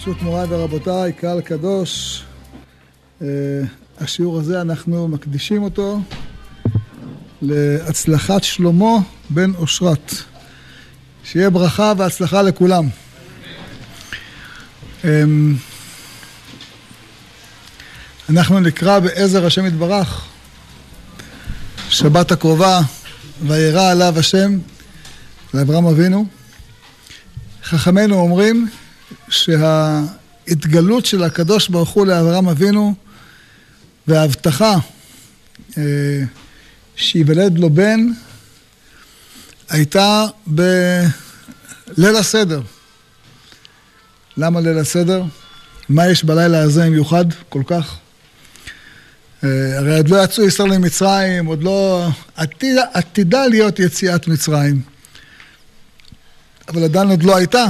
ברשות מוריי ורבותיי, קהל קדוש, אה, השיעור הזה אנחנו מקדישים אותו להצלחת שלמה בן אושרת. שיהיה ברכה והצלחה לכולם. אמ, אנחנו נקרא בעזר השם יתברך, שבת הקרובה, וירא עליו השם, לאברהם אבינו. חכמינו אומרים שההתגלות של הקדוש ברוך הוא לאברהם אבינו וההבטחה אה, שייוולד לו בן הייתה בליל הסדר. למה ליל הסדר? מה יש בלילה הזה מיוחד כל כך? אה, הרי עוד לא יצאו ישראל למצרים, עוד לא... עתיד, עתידה להיות יציאת מצרים. אבל עדיין עוד לא הייתה.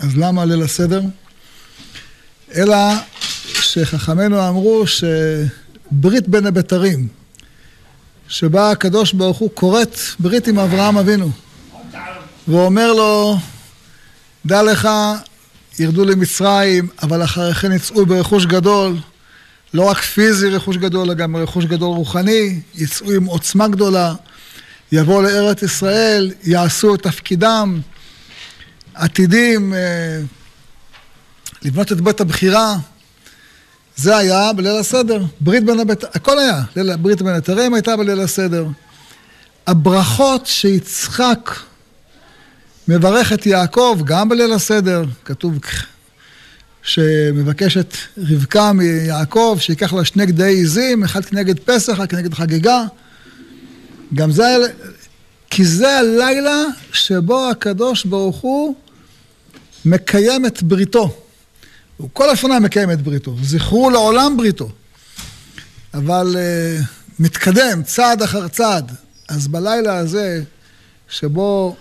אז למה ליל הסדר? אלא שחכמינו אמרו שברית בין הבתרים, שבה הקדוש ברוך הוא כורת ברית עם אברהם אבינו. ואומר לו, דע לך, ירדו למצרים, אבל אחרי כן יצאו ברכוש גדול, לא רק פיזי רכוש גדול, אלא גם רכוש גדול רוחני, יצאו עם עוצמה גדולה, יבואו לארץ ישראל, יעשו את תפקידם, עתידים אה, לבנות את בית הבחירה. זה היה בליל הסדר, ברית בין הבית, הכל היה, ליל, ברית בין היתרים הייתה בליל הסדר. הברכות שיצחק מברך את יעקב גם בליל הסדר, כתוב שמבקשת רבקה מיעקב שיקח לה שני גדי עזים, אחד כנגד פסח, אחד כנגד חגיגה. גם זה, כי זה הלילה שבו הקדוש ברוך הוא מקיים את בריתו. הוא כל השנה מקיים את בריתו, זכרו לעולם בריתו. אבל uh, מתקדם צעד אחר צעד. אז בלילה הזה, שבו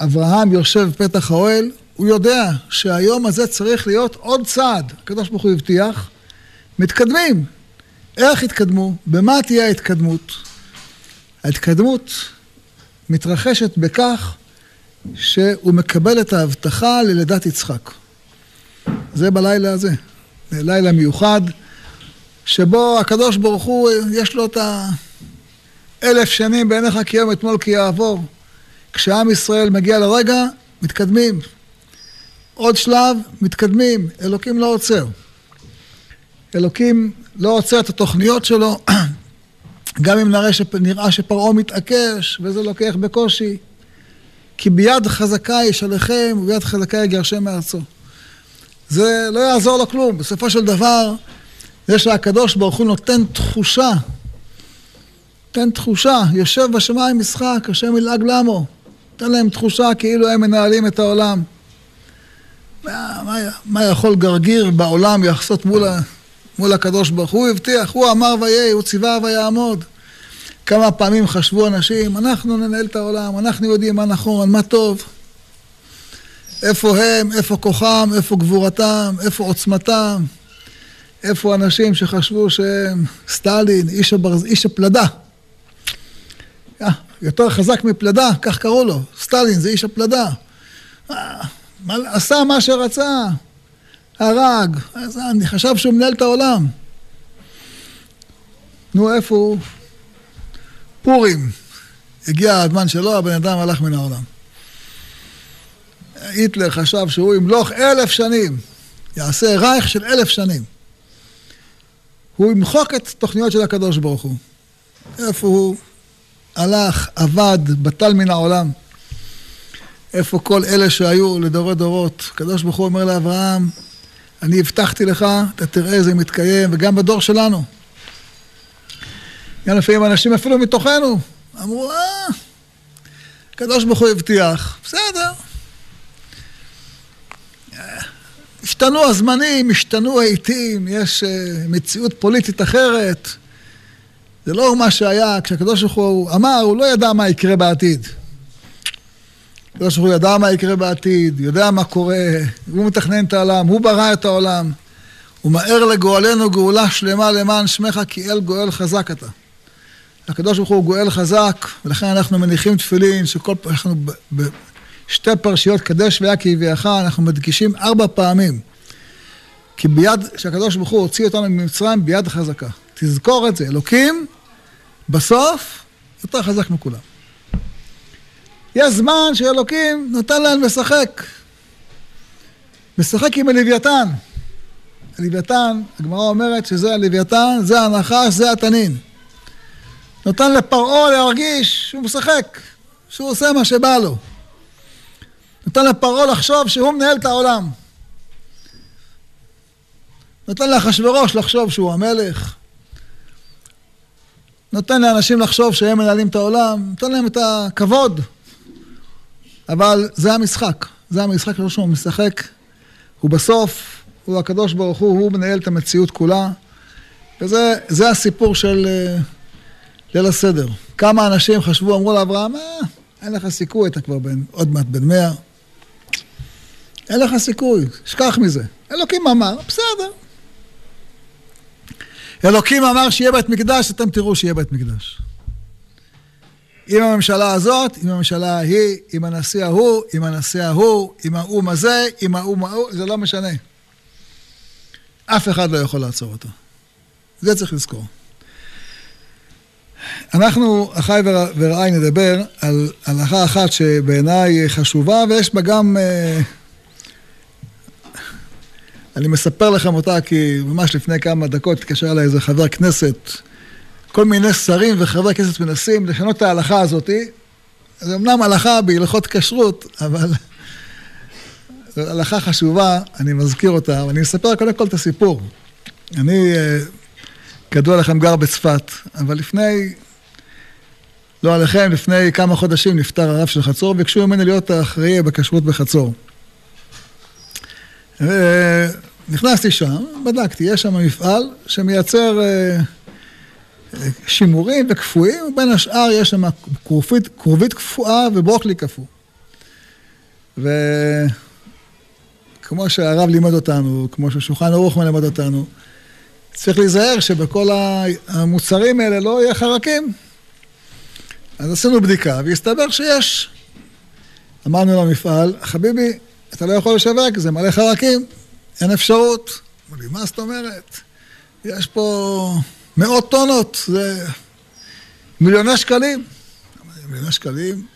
אברהם יושב בפתח האוהל, הוא יודע שהיום הזה צריך להיות עוד צעד. הקדוש ברוך הוא הבטיח, מתקדמים. איך יתקדמו? במה תהיה ההתקדמות? ההתקדמות מתרחשת בכך שהוא מקבל את ההבטחה ללידת יצחק. זה בלילה הזה. זה לילה מיוחד, שבו הקדוש ברוך הוא, יש לו את האלף שנים בעיניך כי יום אתמול כי יעבור. כשעם ישראל מגיע לרגע, מתקדמים. עוד שלב, מתקדמים. אלוקים לא עוצר. אלוקים לא עוצר את התוכניות שלו, גם אם נראה, שפ... נראה שפרעה מתעקש, וזה לוקח בקושי. כי ביד חזקה ישלחם, וביד חזקה יגרשם מארצו. זה לא יעזור לו כלום. בסופו של דבר, זה שהקדוש ברוך הוא נותן תחושה, נותן תחושה, יושב בשמיים משחק, השם ילעג לעמו. נותן להם תחושה כאילו הם מנהלים את העולם. מה, מה, מה יכול גרגיר בעולם יחסות מול, מול הקדוש ברוך הוא? הבטיח, הוא אמר ויהי, הוא ציווה ויעמוד. כמה פעמים חשבו אנשים, אנחנו ננהל את העולם, אנחנו יודעים מה נכון, מה טוב. איפה הם, איפה כוחם, איפה גבורתם, איפה עוצמתם, איפה אנשים שחשבו שהם סטלין, איש, הברז, איש הפלדה. אה, יותר חזק מפלדה, כך קראו לו, סטלין זה איש הפלדה. אה, עשה מה שרצה, הרג, אני חשב שהוא מנהל את העולם. נו, איפה הוא? פורים. הגיע הזמן שלו, הבן אדם הלך מן העולם. היטלר חשב שהוא ימלוך אלף שנים, יעשה רייך של אלף שנים. הוא ימחוק את תוכניות של הקדוש ברוך הוא. איפה הוא הלך, עבד, בטל מן העולם. איפה כל אלה שהיו לדורי דורות. הקדוש ברוך הוא אומר לאברהם, אני הבטחתי לך, אתה תראה איזה מתקיים, וגם בדור שלנו. גם לפעמים אנשים אפילו מתוכנו אמרו, אה, הקדוש ברוך הוא הבטיח, בסדר. השתנו הזמנים, השתנו העיתים, יש uh, מציאות פוליטית אחרת. זה לא מה שהיה, כשהקדוש ברוך הוא אמר, הוא לא ידע מה יקרה בעתיד. הקדוש ברוך הוא ידע מה יקרה בעתיד, יודע מה קורה, הוא מתכנן את העולם, הוא ברא את העולם. הוא מהר לגואלנו גאולה שלמה למען שמך, כי אל גואל חזק אתה. הקדוש ברוך הוא גואל חזק, ולכן אנחנו מניחים תפילין, שכל פעם אנחנו שתי פרשיות קדש והיה כהביאך, אנחנו מדגישים ארבע פעמים. כי ביד, שהקדוש ברוך הוא הוציא אותנו ממצרים ביד חזקה. תזכור את זה, אלוקים, בסוף, יותר חזק מכולם. יש זמן שאלוקים נותן להם לשחק. משחק עם הלוויתן. הלוויתן, הגמרא אומרת שזה הלוויתן, זה הנחש, זה התנין. נותן לפרעה להרגיש שהוא משחק, שהוא עושה מה שבא לו. נותן לפרעה לחשוב שהוא מנהל את העולם. נותן לאחשוורוש לחשוב שהוא המלך. נותן לאנשים לחשוב שהם מנהלים את העולם, נותן להם את הכבוד. אבל זה המשחק, זה המשחק שהוא משחק, הוא בסוף, הוא הקדוש ברוך הוא, הוא מנהל את המציאות כולה, וזה הסיפור של אה, ליל הסדר. כמה אנשים חשבו, אמרו לאברהם, אה, אין לך סיכוי, אתה כבר בן, עוד מעט בן מאה. אין לך סיכוי, שכח מזה. אלוקים אמר, בסדר. אלוקים אמר שיהיה בית מקדש, אתם תראו שיהיה בית מקדש. עם הממשלה הזאת, עם הממשלה ההיא, עם הנשיא ההוא, עם הנשיא ההוא, עם האו"ם הזה, עם האו"ם ההוא, זה לא משנה. אף אחד לא יכול לעצור אותו. זה צריך לזכור. אנחנו, אחיי ורעיי, נדבר על הלכה אחת שבעיניי חשובה, ויש בה גם... אה, אני מספר לכם אותה כי ממש לפני כמה דקות התקשר אליי איזה חבר כנסת, כל מיני שרים וחברי כנסת מנסים לשנות את ההלכה הזאתי. זה אמנם הלכה בהלכות כשרות, אבל זו הלכה חשובה, אני מזכיר אותה, ואני מספר קודם כל את הסיפור. אני, אה, כדוע לכם, גר בצפת, אבל לפני, לא עליכם, לפני כמה חודשים נפטר הרב של חצור, ביקשו ממני להיות האחראי בכשרות בחצור. נכנסתי שם, בדקתי, יש שם מפעל שמייצר אה, שימורים וקפואים, ובין השאר יש שם כרובית, כרובית קפואה וברוקלי קפוא. וכמו שהרב לימד אותנו, כמו ששולחן ערוך מלמד אותנו, צריך להיזהר שבכל המוצרים האלה לא יהיה חרקים. אז עשינו בדיקה, והסתבר שיש. אמרנו למפעל, חביבי, אתה לא יכול לשווק, זה מלא חרקים, אין אפשרות. אמרו לי, מה זאת אומרת? יש פה מאות טונות, זה מיליוני שקלים. מיליוני שקלים.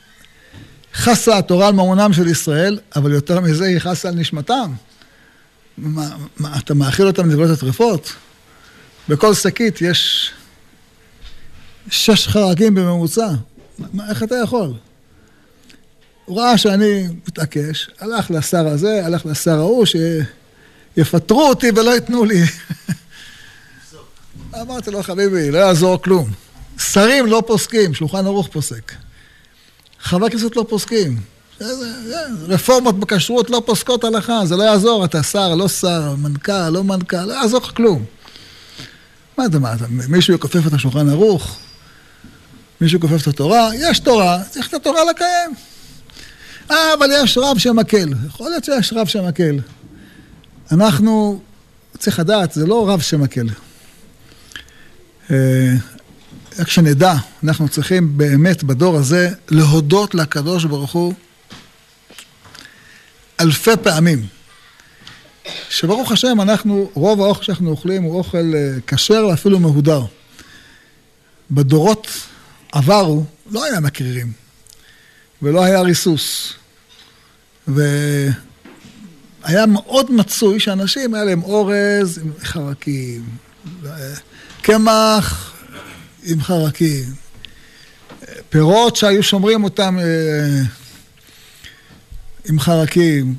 חסה התורה על ממונם של ישראל, אבל יותר מזה היא חסה על נשמתם. מה, מה, אתה מאכיל אותם לבנות הטרפות? בכל שקית יש שש חרקים בממוצע. מה, איך אתה יכול? הוא ראה שאני מתעקש, הלך לשר הזה, הלך לשר ההוא, שיפטרו אותי ולא ייתנו לי. אמרתי לו, חביבי, לא יעזור כלום. שרים לא פוסקים, שולחן ערוך פוסק. חברי כנסת לא פוסקים. רפורמות בכשרות לא פוסקות הלכה, זה לא יעזור, אתה שר, לא שר, מנכ"ל, לא מנכ"ל, לא יעזור לך כלום. מה אתה, מה אתה, מישהו יכופף את השולחן ערוך? מישהו יכופף את התורה? יש תורה, צריך את התורה לקיים. אה, אבל יש רב שמקל. יכול להיות שיש רב שמקל. אנחנו, צריך לדעת, זה לא רב שמקל. אה, רק שנדע, אנחנו צריכים באמת בדור הזה להודות לקדוש ברוך הוא אלפי פעמים. שברוך השם, אנחנו, רוב האוכל שאנחנו אוכלים הוא אוכל אה, כשר ואפילו מהודר. בדורות עברו לא היה מקרירים. ולא היה ריסוס. והיה מאוד מצוי שאנשים, היה להם אורז עם חרקים, קמח עם חרקים, פירות שהיו שומרים אותם אה, עם חרקים,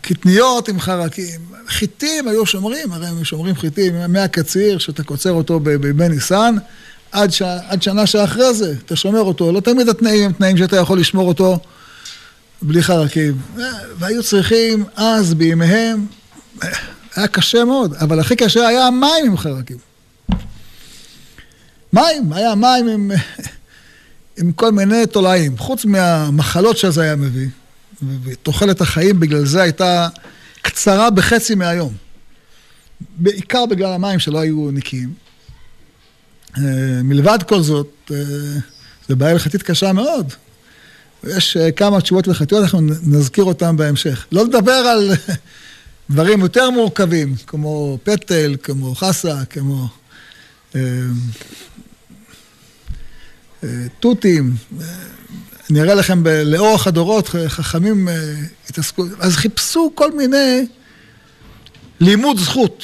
קטניות עם חרקים, חיטים היו שומרים, הרי הם שומרים חיטים מהקציר, שאתה קוצר אותו בימי ניסן, עד, ש... עד שנה שאחרי זה, אתה שומר אותו. לא תמיד התנאים הם תנאים שאתה יכול לשמור אותו בלי חרקים. והיו צריכים אז, בימיהם, היה קשה מאוד, אבל הכי קשה היה המים עם חרקים. מים, היה מים עם, עם כל מיני תולעים. חוץ מהמחלות שזה היה מביא, ותוחלת החיים בגלל זה הייתה קצרה בחצי מהיום. בעיקר בגלל המים שלא היו נקיים. אה, מלבד כל זאת, אה, זו בעיה הלכתית קשה מאוד. יש אה, כמה תשובות הלכתיות, אנחנו נזכיר אותן בהמשך. לא לדבר על דברים יותר מורכבים, כמו פטל, כמו חסה, כמו תותים. אני אראה לכם לאורך הדורות, חכמים התעסקו, אז חיפשו כל מיני לימוד זכות.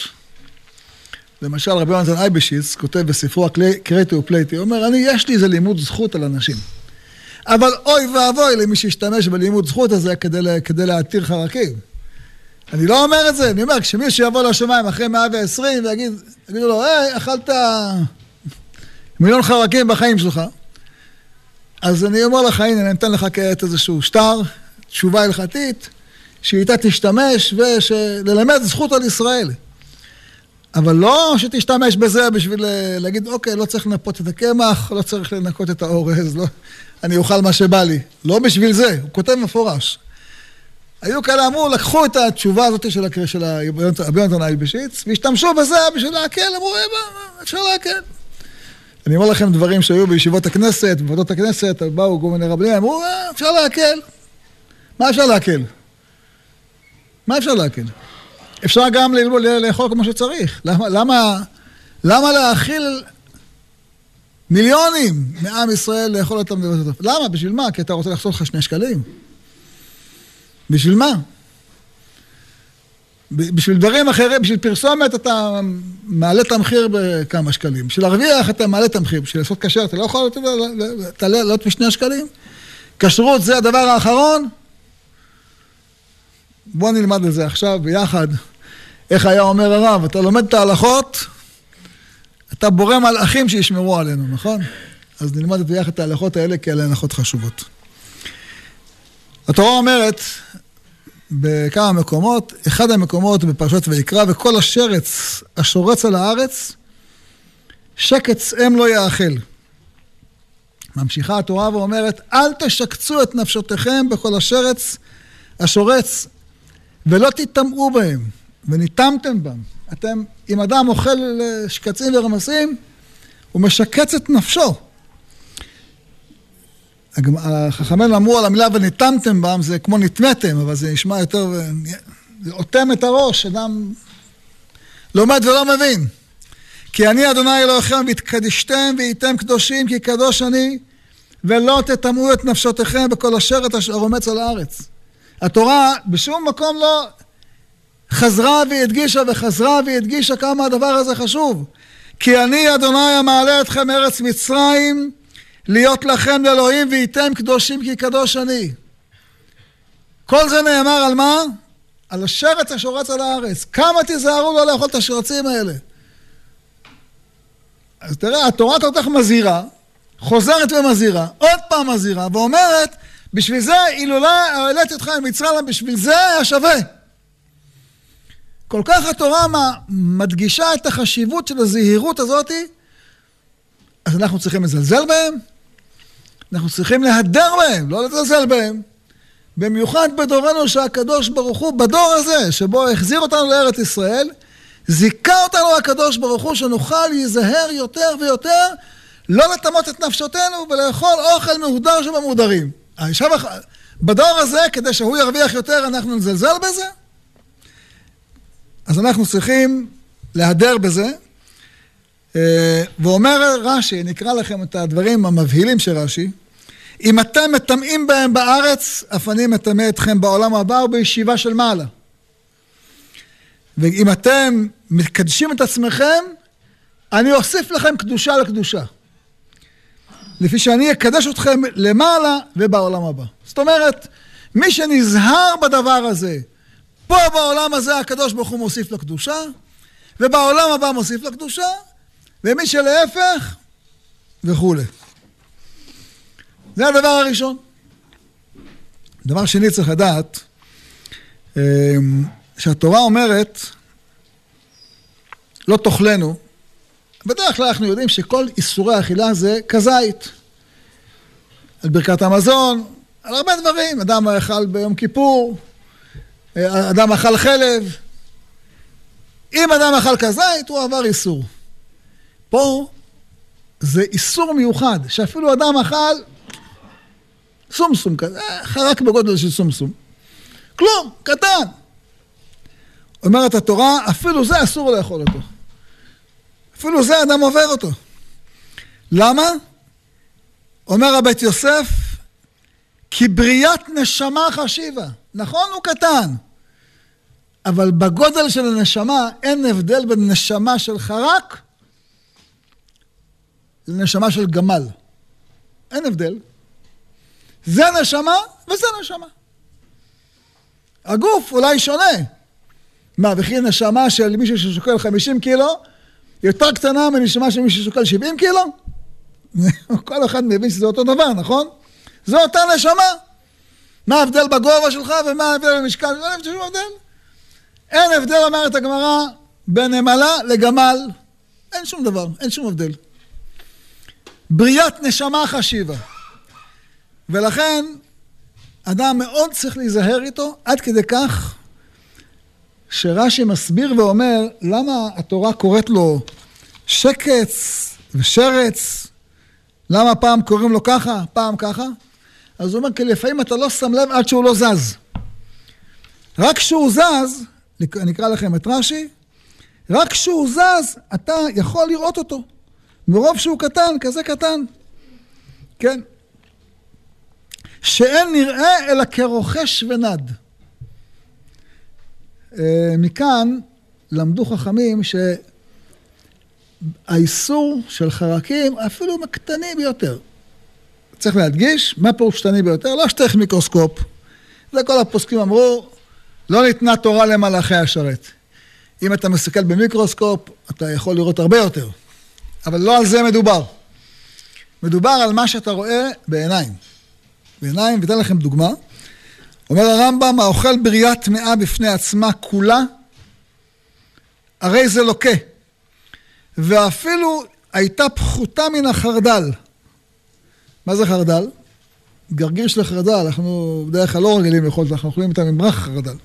למשל, רבי יונתן אייבשיץ כותב בספרו קרייטי ופלייטי, הוא אומר, אני, יש לי איזה לימוד זכות על אנשים. אבל אוי ואבוי למי שישתמש בלימוד זכות הזה כדי, כדי להתיר חרקים. אני לא אומר את זה, אני אומר, כשמישהו יבוא לשמיים אחרי 120 ויגיד, יגידו לו, היי, אכלת מיליון חרקים בחיים שלך. אז אני אומר לך, הנה, אני אתן לך כעת איזשהו שטר, תשובה הלכתית, שאיתה תשתמש וללמד זכות על ישראל. אבל לא שתשתמש בזה בשביל אה, להגיד, אוקיי, לא צריך לנפות את הקמח, לא צריך לנקות את האורז, לא, אני אוכל מה שבא לי. לא בשביל זה, הוא כותב מפורש. היו כאלה אמרו, לקחו את התשובה הזאת של, של רבי יונתן אייבשיץ, והשתמשו בזה בשביל להקל, אמרו, אה, אפשר להקל. אני אומר לכם דברים שהיו בישיבות הכנסת, בוועדות הכנסת, באו כל מיני רבנים, אמרו, אה, אפשר להקל. מה אפשר להקל? מה אפשר להקל? אפשר גם לאכול כמו שצריך. למה, למה, למה להאכיל מיליונים מעם ישראל לאכול אותם הטוב? למה? בשביל מה? כי אתה רוצה לחסוך לך שני שקלים? בשביל מה? בשביל דברים אחרים, בשביל פרסומת אתה מעלה את המחיר בכמה שקלים. בשביל להרוויח אתה מעלה את המחיר. בשביל לעשות כשר אתה לא יכול לעלות משני שקלים? כשרות זה הדבר האחרון? בואו נלמד את זה עכשיו ביחד. איך היה אומר הרב, אתה לומד את ההלכות, אתה בורא מלאכים שישמרו עלינו, נכון? אז נלמד את ביחד את ההלכות האלה, כי אלה הלכות חשובות. התורה אומרת בכמה מקומות, אחד המקומות בפרשת ויקרא, וכל השרץ השורץ על הארץ, שקץ אם לא יאכל. ממשיכה התורה ואומרת, אל תשקצו את נפשותיכם בכל השרץ השורץ, ולא תטמאו בהם. וניתמתם בם. אתם, אם אדם אוכל שקצים ורמסים, הוא משקץ את נפשו. החכמים אמרו על המילה וניתמתם בם, זה כמו נטמתם, אבל זה נשמע יותר... זה אוטם את הראש, אדם לומד ולא מבין. כי אני אדוני אלוהיכם והתקדישתם והייתם קדושים כי קדוש אני ולא תטמאו את נפשותיכם בכל השרת אשר רומץ על הארץ. התורה בשום מקום לא חזרה והדגישה וחזרה והדגישה כמה הדבר הזה חשוב. כי אני אדוני המעלה אתכם ארץ מצרים להיות לכם לאלוהים וייתם קדושים כי קדוש אני. כל זה נאמר על מה? על השרץ השורץ על הארץ. כמה תיזהרו לא לאכול את השרצים האלה. אז תראה, התורה כל כך מזהירה, חוזרת ומזהירה, עוד פעם מזהירה, ואומרת, בשביל זה, אילולא העליתי אותך ממצרים, בשביל זה היה שווה. כל כך התורה מדגישה את החשיבות של הזהירות הזאתי, אז אנחנו צריכים לזלזל בהם, אנחנו צריכים להדר בהם, לא לזלזל בהם. במיוחד בדורנו שהקדוש ברוך הוא, בדור הזה, שבו החזיר אותנו לארץ ישראל, זיכה אותנו הקדוש ברוך הוא שנוכל להיזהר יותר ויותר, לא לטמות את נפשותינו ולאכול אוכל מהודר שבמהודרים. עכשיו, בדור הזה, כדי שהוא ירוויח יותר, אנחנו נזלזל בזה? אז אנחנו צריכים להדר בזה. אה, ואומר רש"י, נקרא לכם את הדברים המבהילים של רש"י, אם אתם מטמאים בהם בארץ, אף אני מטמא אתכם בעולם הבא ובישיבה של מעלה. ואם אתם מקדשים את עצמכם, אני אוסיף לכם קדושה לקדושה. לפי שאני אקדש אתכם למעלה ובעולם הבא. זאת אומרת, מי שנזהר בדבר הזה, פה בעולם הזה הקדוש ברוך הוא מוסיף לקדושה, ובעולם הבא מוסיף לקדושה, ומי שלהפך, וכולי. זה הדבר הראשון. דבר שני צריך לדעת, אמ, שהתורה אומרת, לא תאכלנו, בדרך כלל אנחנו יודעים שכל איסורי האכילה זה כזית. על ברכת המזון, על הרבה דברים. אדם אכל ביום כיפור, אדם אכל חלב. אם אדם אכל כזית, הוא עבר איסור. פה זה איסור מיוחד, שאפילו אדם אכל סומסום כזה, חרק בגודל של סומסום. כלום, קטן. אומרת התורה, אפילו זה אסור לאכול אותו. אפילו זה אדם עובר אותו. למה? אומר הבית יוסף, כי בריאת נשמה חשיבה. נכון, הוא קטן, אבל בגודל של הנשמה אין הבדל בין נשמה של חרק לנשמה של גמל. אין הבדל. זה נשמה וזה נשמה. הגוף אולי שונה. מה, וכי נשמה של מישהו ששוקל 50 קילו יותר קטנה מנשמה של מישהו ששוקל 70 קילו? כל אחד מבין שזה אותו דבר, נכון? זו אותה נשמה. מה ההבדל בגובה שלך ומה ההבדל במשקל? אין שום הבדל. אין הבדל, אומרת הגמרא, בין נמלה לגמל. אין שום דבר, אין שום הבדל. בריאת נשמה חשיבה. ולכן, אדם מאוד צריך להיזהר איתו, עד כדי כך שרש"י מסביר ואומר למה התורה קוראת לו שקץ ושרץ, למה פעם קוראים לו ככה, פעם ככה? אז הוא אומר, כי לפעמים אתה לא שם לב עד שהוא לא זז. רק כשהוא זז, אני אקרא לכם את רש"י, רק כשהוא זז, אתה יכול לראות אותו. מרוב שהוא קטן, כזה קטן. כן? שאין נראה אלא כרוכש ונד. אה, מכאן למדו חכמים שהאיסור של חרקים אפילו מקטני ביותר. צריך להדגיש, מה פירוש ביותר? לא שצריך מיקרוסקופ. זה כל הפוסקים אמרו, לא ניתנה תורה למלאכי השרת. אם אתה מסתכל במיקרוסקופ, אתה יכול לראות הרבה יותר. אבל לא על זה מדובר. מדובר על מה שאתה רואה בעיניים. בעיניים, ואתן לכם דוגמה. אומר הרמב"ם, האוכל בריאה טמאה בפני עצמה כולה, הרי זה לוקה. ואפילו הייתה פחותה מן החרדל. מה זה חרדל? גרגיר של החרדל, אנחנו בדרך כלל לא רגילים לאכול, אנחנו אוכלים איתם עם ברח חרדל.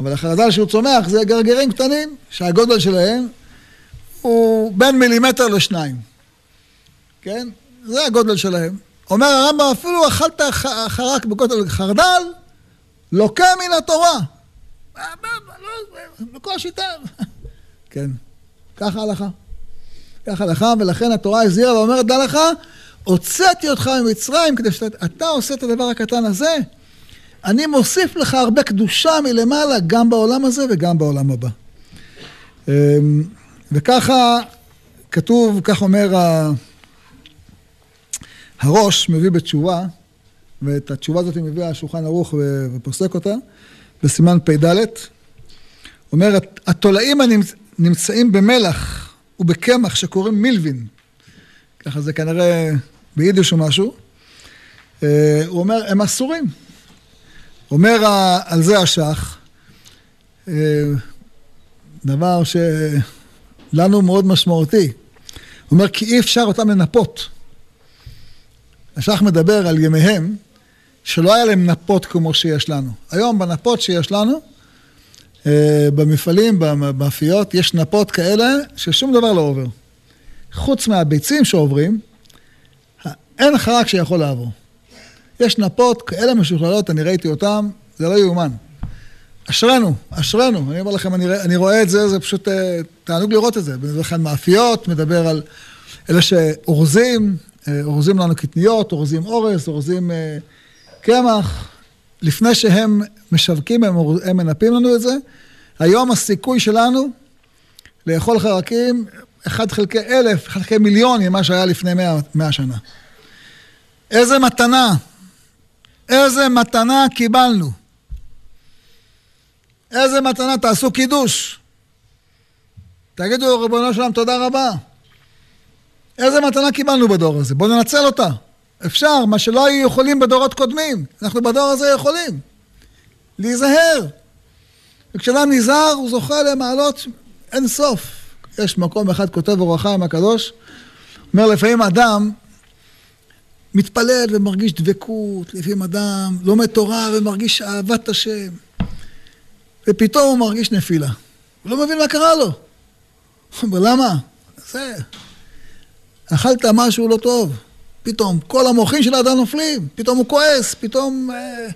אבל החרדל שהוא צומח זה גרגירים קטנים, שהגודל שלהם הוא בין מילימטר לשניים. כן? זה הגודל שלהם. אומר הרמב"ם, אפילו אכלת חרק בגודל חרדל, לוקה מן התורה. בכל השיטה. כן, ככה הלכה. ככה הלכה, ולכן התורה הזהירה ואומרת, דע לך, הוצאתי אותך ממצרים כדי שאתה עושה את הדבר הקטן הזה. אני מוסיף לך הרבה קדושה מלמעלה, גם בעולם הזה וגם בעולם הבא. אמ, וככה כתוב, כך אומר הראש, מביא בתשובה, ואת התשובה הזאת מביא השולחן ערוך ופוסק אותה, בסימן פ"ד. אומר, התולעים הנמצאים במלח ובקמח שקוראים מילבין, ככה זה כנראה ביידיש או משהו, אה, הוא אומר, הם אסורים. אומר על זה השח, אה, דבר שלנו מאוד משמעותי. הוא אומר, כי אי אפשר אותם לנפות. השח מדבר על ימיהם, שלא היה להם נפות כמו שיש לנו. היום בנפות שיש לנו, אה, במפעלים, במאפיות, יש נפות כאלה ששום דבר לא עובר. חוץ מהביצים שעוברים, אין חרק שיכול לעבור. יש נפות כאלה משוכללות, אני ראיתי אותן, זה לא יאומן. אשרנו, אשרנו. אני אומר לכם, אני, אני רואה את זה, זה פשוט uh, תענוג לראות את זה. מדבר כאן מאפיות, מדבר על אלה שאורזים, אורזים לנו קטניות, אורזים אורז, אורזים uh, קמח. לפני שהם משווקים, הם, הם מנפים לנו את זה. היום הסיכוי שלנו לאכול חרקים, אחד חלקי אלף, אחד חלקי מיליון, ממה שהיה לפני מאה, מאה שנה. איזה מתנה, איזה מתנה קיבלנו. איזה מתנה, תעשו קידוש. תגידו, ריבונו שלם, תודה רבה. איזה מתנה קיבלנו בדור הזה? בואו ננצל אותה. אפשר, מה שלא היו יכולים בדורות קודמים. אנחנו בדור הזה יכולים. להיזהר. וכשאדם נזהר, הוא זוכה למעלות אין סוף. יש מקום אחד, כותב אור החיים הקדוש, אומר לפעמים אדם מתפלל ומרגיש דבקות, לפעמים אדם לומד תורה ומרגיש אהבת השם, ופתאום הוא מרגיש נפילה. הוא לא מבין מה קרה לו. הוא אומר, למה? זה... אכלת משהו לא טוב. פתאום כל המוחים של האדם נופלים, פתאום הוא כועס, פתאום אה,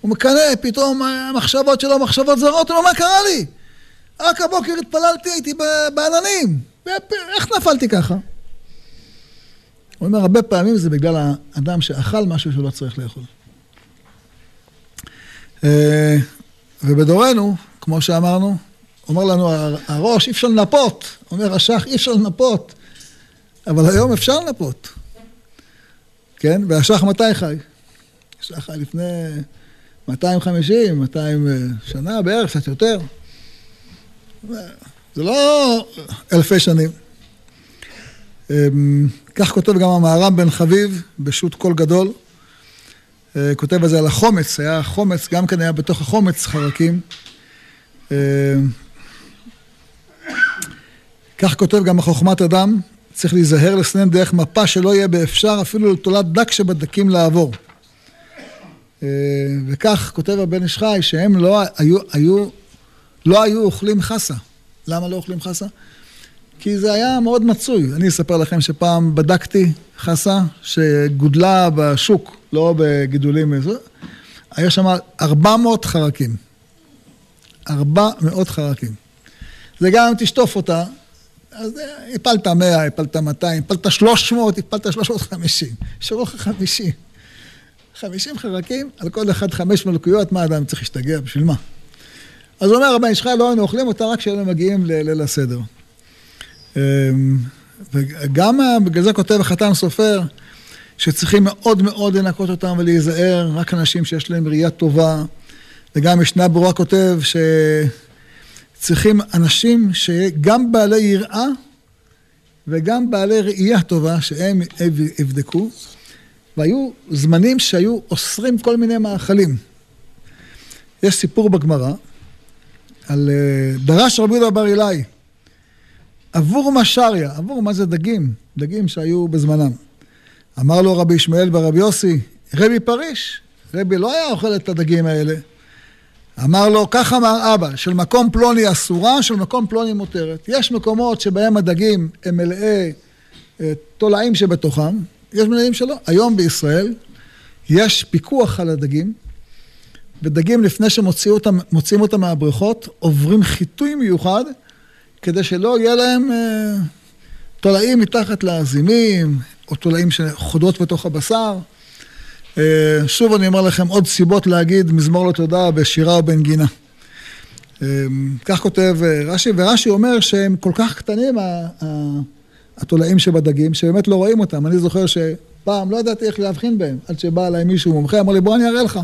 הוא מקנא, פתאום המחשבות שלו מחשבות זרות, הוא אומר, מה קרה לי? רק הבוקר התפללתי, הייתי בעננים, איך נפלתי ככה? הוא אומר, הרבה פעמים זה בגלל האדם שאכל משהו שהוא לא צריך לאכול. אה, ובדורנו, כמו שאמרנו, אומר לנו הראש, אי אפשר לנפות. אומר השח, אי אפשר לנפות. אבל היום אפשר לנפות. כן? והשח מתי חי? השח חי לפני 250, 200 אה, שנה בערך, קצת יותר. זה לא אלפי שנים. אמ, כך כותב גם המהר"ם בן חביב בשו"ת קול גדול. אה, כותב על זה על החומץ, היה חומץ, גם כן היה בתוך החומץ חרקים. אמ, כך כותב גם בחוכמת אדם, צריך להיזהר לסנן דרך מפה שלא יהיה באפשר אפילו לתולת דק שבדקים לעבור. אה, וכך כותב הבן איש חי שהם לא היו, היו, לא היו אוכלים חסה. למה לא אוכלים חסה? כי זה היה מאוד מצוי. אני אספר לכם שפעם בדקתי חסה שגודלה בשוק, לא בגידולים, היה שם 400 חרקים. 400 חרקים. זה גם אם תשטוף אותה, אז אה, הפלת 100, הפלת 200, הפלת 300, הפלת 350. נשארו לך 50. 50 חרקים, על כל אחד חמש מלכויות, מה אדם צריך להשתגע? בשביל מה? אז אומר, רבי איש לא היינו אוכלים אותה רק כשהיינו מגיעים לליל הסדר. אמ, וגם בגלל זה כותב החתן סופר, שצריכים מאוד מאוד לנקות אותם ולהיזהר, רק אנשים שיש להם ראייה טובה. וגם ישנה ברורה כותב שצריכים אנשים שגם בעלי יראה וגם בעלי ראייה טובה, שהם יבדקו. והיו זמנים שהיו אוסרים כל מיני מאכלים. יש סיפור בגמרא על אה, דרש רבי יהודה בר אילאי עבור משריה, עבור מה זה דגים? דגים שהיו בזמנם. אמר לו רבי ישמעאל ורבי יוסי, רבי פריש, רבי לא היה אוכל את הדגים האלה. אמר לו, כך אמר אבא, של מקום פלוני אסורה, של מקום פלוני מותרת. יש מקומות שבהם הדגים הם מלאי אה, תולעים שבתוכם, יש מלאים שלא. היום בישראל יש פיקוח על הדגים, ודגים לפני שמוציאים אותם, אותם מהבריכות, עוברים חיטוי מיוחד, כדי שלא יהיה להם אה, תולעים מתחת לאזימים, או תולעים שחודרות בתוך הבשר. אה, שוב אני אומר לכם עוד סיבות להגיד מזמור לתודה בשירה או בנגינה. אה, כך כותב אה, רש"י, ורש"י אומר שהם כל כך קטנים, התולעים שבדגים, שבאמת לא רואים אותם. אני זוכר שפעם לא ידעתי איך להבחין בהם, עד שבא אליי מישהו מומחה, אמר לי, בוא אני אראה לך.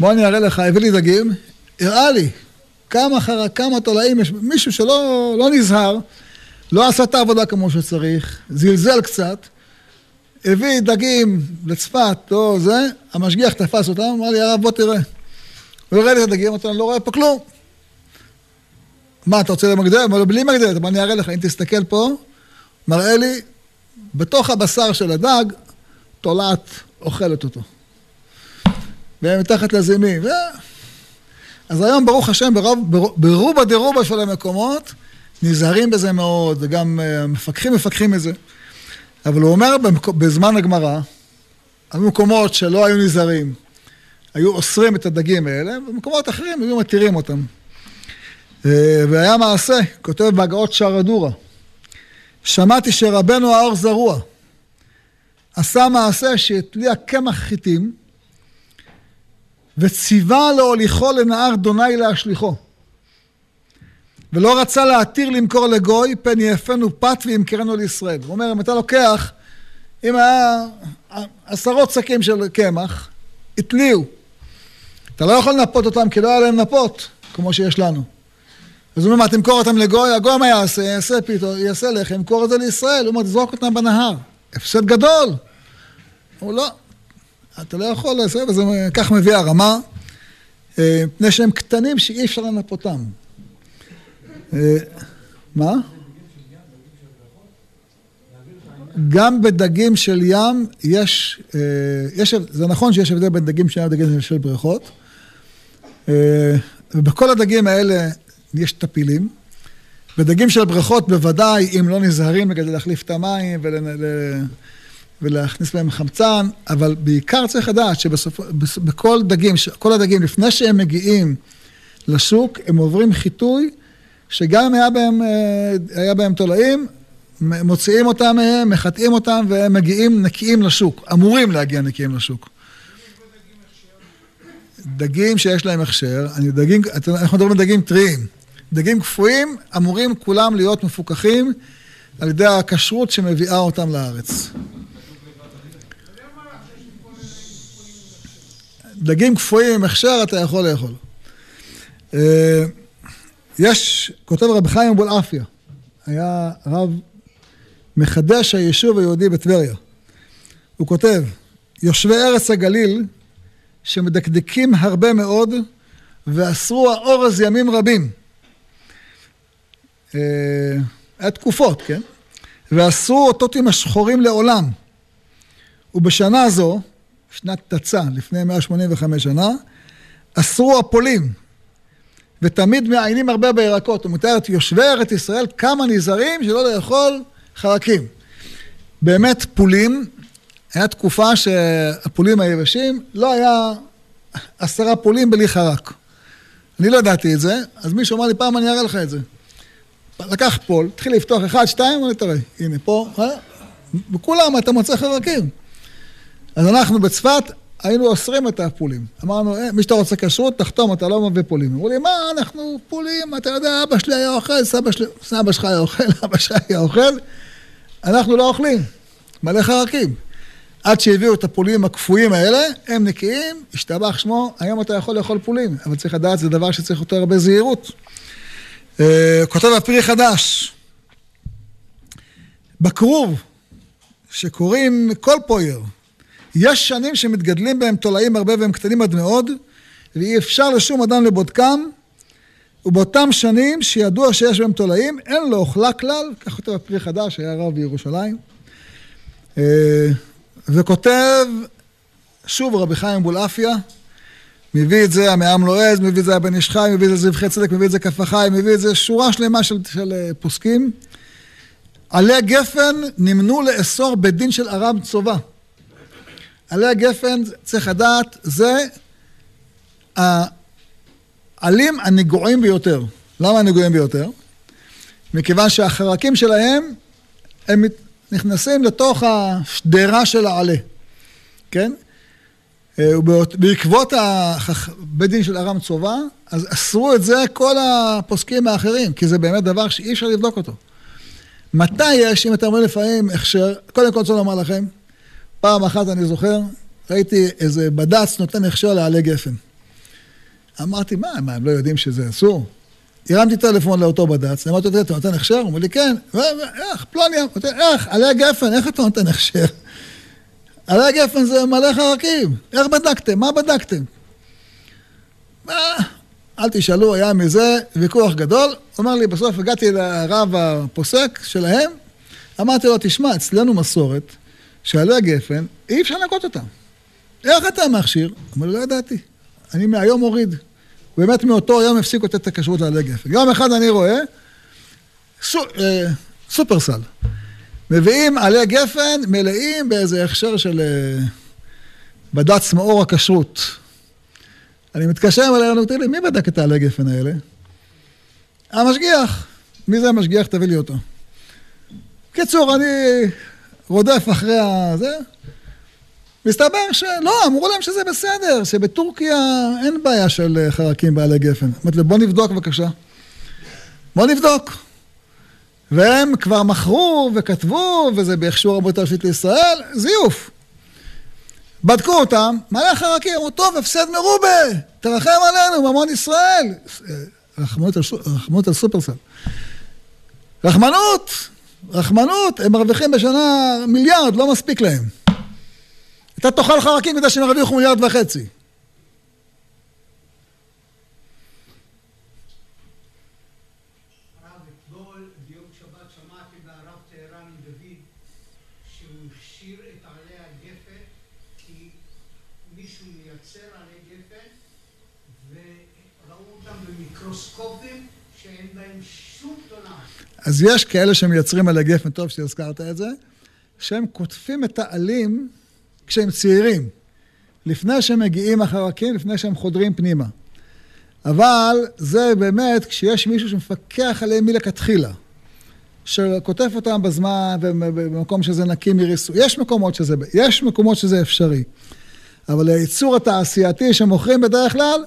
בוא אני אראה לך, הביא לי דגים, הראה לי כמה, חר... כמה תולעים יש, מישהו שלא לא נזהר, לא עשה את העבודה כמו שצריך, זלזל קצת, הביא דגים לצפת, או זה, המשגיח תפס אותם, אמר לי, הרב, בוא תראה. הוא הראה לי את הדגים, אמרתי לו, אני לא רואה פה כלום. מה, אתה רוצה למגדל? אמר לו, בלי מגדל, אבל אני אראה לך, אם תסתכל פה, מראה לי, בתוך הבשר של הדג, תולעת אוכלת אותו. ומתחת לזימים. ו... אז היום, ברוך השם, ברוב, ברובה דרובה של המקומות, נזהרים בזה מאוד, וגם אה, מפקחים מפקחים את זה. אבל הוא אומר בזמן הגמרא, המקומות שלא היו נזהרים, היו אוסרים את הדגים האלה, ובמקומות אחרים היו מתירים אותם. אה, והיה מעשה, כותב בהגאות שער שמעתי שרבנו האור זרוע עשה מעשה שהתליע קמח חיטים וציווה להוליכו לנהר דוני להשליכו. ולא רצה להתיר למכור לגוי, פן יאפנו פת וימכרנו לישראל. הוא אומר, אם אתה לוקח, אם היה עשרות שקים של קמח, התליעו. אתה לא יכול לנפות אותם כי לא היה להם נפות, כמו שיש לנו. אז הוא אומר, מה, תמכור אותם לגוי? הגוי מה יעשה? יעשה פתאום, יעשה לחם, ימכור את זה לישראל. הוא אומר, תזרוק אותם בנהר. הפסד גדול. הוא לא, אתה לא יכול לעשות, וזה כך מביא הרמה, אה, מפני שהם קטנים שאי אפשר לנפותם. אה, מה? גם בדגים של ים יש, אה, יש, זה נכון שיש הבדל בין דגים של ים לדגים של בריכות, ובכל הדגים האלה יש טפילים. בדגים של בריכות בוודאי, אם לא נזהרים כדי להחליף את המים ולהכניס בהם חמצן, אבל בעיקר צריך לדעת שבכל דגים, כל הדגים, לפני שהם מגיעים לשוק, הם עוברים חיטוי, שגם אם היה בהם, אה, היה בהם תולעים, מוציאים אותם מהם, מחטאים אותם, והם מגיעים נקיים לשוק, אמורים להגיע נקיים לשוק. דגים שיש להם הכשר, אני דגים, אנחנו מדברים על דגים טריים. דגים קפואים אמורים כולם להיות מפוקחים על ידי הכשרות שמביאה אותם לארץ. דגים קפואים עם הכשר אתה יכול לאכול. יש, כותב רב חיים אבולעפיה, היה רב מחדש היישוב היהודי בטבריה. הוא כותב, יושבי ארץ הגליל שמדקדקים הרבה מאוד ואסרו האורז ימים רבים. אה, היה תקופות, כן? ואסרו אותותים השחורים לעולם. ובשנה זו, שנת תצ"א, לפני 185 שנה, אסרו הפולים, ותמיד מעיינים הרבה בירקות. הוא מתאר את יושבי ארץ ישראל כמה נזהרים שלא לאכול חרקים. באמת פולים, היה תקופה שהפולים היבשים, לא היה עשרה פולים בלי חרק. אני לא ידעתי את זה, אז מישהו אמר לי, פעם אני אראה לך את זה. לקח פול, התחיל לפתוח אחד, שתיים, אמר לי, תראה, הנה פה, אה? בכולם אתה מוצא חרקים. אז אנחנו בצפת היינו אוסרים את הפולים. אמרנו, אה, מי שאתה רוצה כשרות, תחתום, אתה לא מביא פולים. אמרו לי, מה, אנחנו פולים, אתה יודע, אבא שלי היה אוכל, סבא, שלי, סבא שלך היה אוכל, אבא שלי היה אוכל. אנחנו לא אוכלים, מלא חרקים. עד שהביאו את הפולים הקפואים האלה, הם נקיים, השתבח שמו, היום אתה יכול לאכול פולים, אבל צריך לדעת, זה דבר שצריך יותר הרבה זהירות. אה, כותב הפרי חדש, בכרוב, שקוראים כל פויר, יש שנים שמתגדלים בהם תולעים הרבה והם קטנים עד מאוד, ואי אפשר לשום אדם לבודקם, ובאותם שנים שידוע שיש בהם תולעים, אין לו אוכלה כלל, כך כותב הפרי חדש, היה רב בירושלים. אה, וכותב, שוב רבי חיים בולעפיה, מביא את זה המעם לועז, מביא את זה הבן איש חי, מביא את זה זבחי צדק, מביא את זה כף החי, מביא את זה שורה שלמה של, של אה, פוסקים. עלי גפן נמנו לאסור בדין של ארם צובה. עלי הגפן, צריך לדעת, זה העלים הנגועים ביותר. למה הנגועים ביותר? מכיוון שהחרקים שלהם, הם נכנסים לתוך השדרה של העלה, כן? אה, ובעקבות בית דין של ארם צובה, אז אסרו את זה כל הפוסקים האחרים, כי זה באמת דבר שאי אפשר לבדוק אותו. מתי יש, אם אתם אומרים לפעמים הכשר, קודם כל רוצה לומר לכם, פעם אחת אני זוכר, ראיתי איזה בד"ץ נותן הכשר לעלי גפן. אמרתי, מה, מה, הם לא יודעים שזה אסור? הרמתי טלפון לאותו בד"ץ, אמרתי לו, אתה נותן הכשר? הוא אומר לי, כן. איך, פלוני, איך, עלי הגפן, איך אתה נותן הכשר? עלי הגפן זה מלא חרקים, איך בדקתם? מה בדקתם? אל תשאלו, היה מזה ויכוח גדול. הוא אמר לי, בסוף הגעתי לרב הפוסק שלהם, אמרתי לו, תשמע, אצלנו מסורת שעלי הגפן, אי אפשר לנקות אותם. איך אתה מכשיר? אמר לי, לא ידעתי. אני מהיום מוריד. באמת מאותו יום הפסיקו לתת את הכשרות לעלי גפן. יום אחד אני רואה סו, אה, סופרסל. מביאים עלי גפן מלאים באיזה הכשר של אה, בד"ץ מאור הכשרות. אני מתקשר אליהם, תגיד לי, מי בדק את העלי גפן האלה? המשגיח. מי זה המשגיח? תביא לי אותו. קיצור, אני רודף אחרי הזה. מסתבר שלא, אמרו להם שזה בסדר, שבטורקיה אין בעיה של אה, חרקים בעלי גפן. אמרתי לו, בוא נבדוק בבקשה. בוא נבדוק. והם כבר מכרו וכתבו, וזה באיכשור רבות הראשית לישראל, זיוף. בדקו אותם, מלא חרקים, אמרו, טוב, הפסד מרובה, תרחם עלינו, ממון ישראל. אה, רחמנות על, רחמנות על סופרסל. רחמנות, רחמנות, הם מרוויחים בשנה מיליארד, לא מספיק להם. אתה תאכל חרקים כדי שהם ירוויחו מיליארד וחצי. אז יש כאלה שמייצרים עלי גפן, טוב שהזכרת את זה, שהם קוטפים את העלים כשהם צעירים, לפני שהם מגיעים החרקים, לפני שהם חודרים פנימה. אבל זה באמת כשיש מישהו שמפקח עליהם מלכתחילה, שכותף אותם בזמן ובמקום שזה נקי מריסוי. יש מקומות שזה, יש מקומות שזה אפשרי. אבל הייצור התעשייתי שמוכרים בדרך כלל,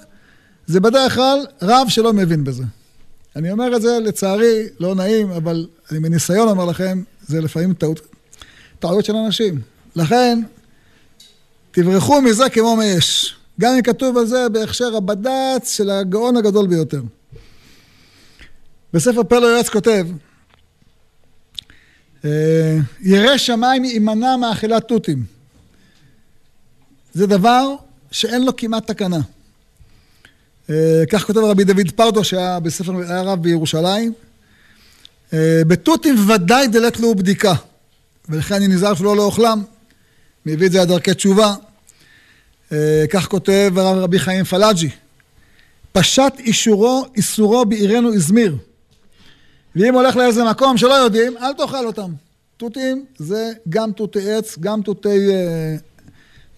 זה בדרך כלל רב שלא מבין בזה. אני אומר את זה לצערי, לא נעים, אבל אני מניסיון אומר לכם, זה לפעמים טעות, טעויות של אנשים. לכן, תברחו מזה כמו מאש. גם אם כתוב על זה בהכשר הבד"ץ של הגאון הגדול ביותר. בספר פלו יועץ כותב, אה, ירא שמיים יימנע מאכילת תותים. זה דבר שאין לו כמעט תקנה. אה, כך כותב רבי דוד פרדו, שהיה בספר, היה רב בירושלים. אה, בתותים ודאי דלת לו בדיקה, ולכן אני נזהר שלא לאוכלם. מביא את זה עד דרכי תשובה. אה, כך כותב הרב רבי חיים פלאג'י, פשט אישורו, איסורו בעירנו איזמיר. ואם הולך לאיזה מקום שלא יודעים, אל תאכל אותם. תותים זה גם תותי עץ, גם תותי...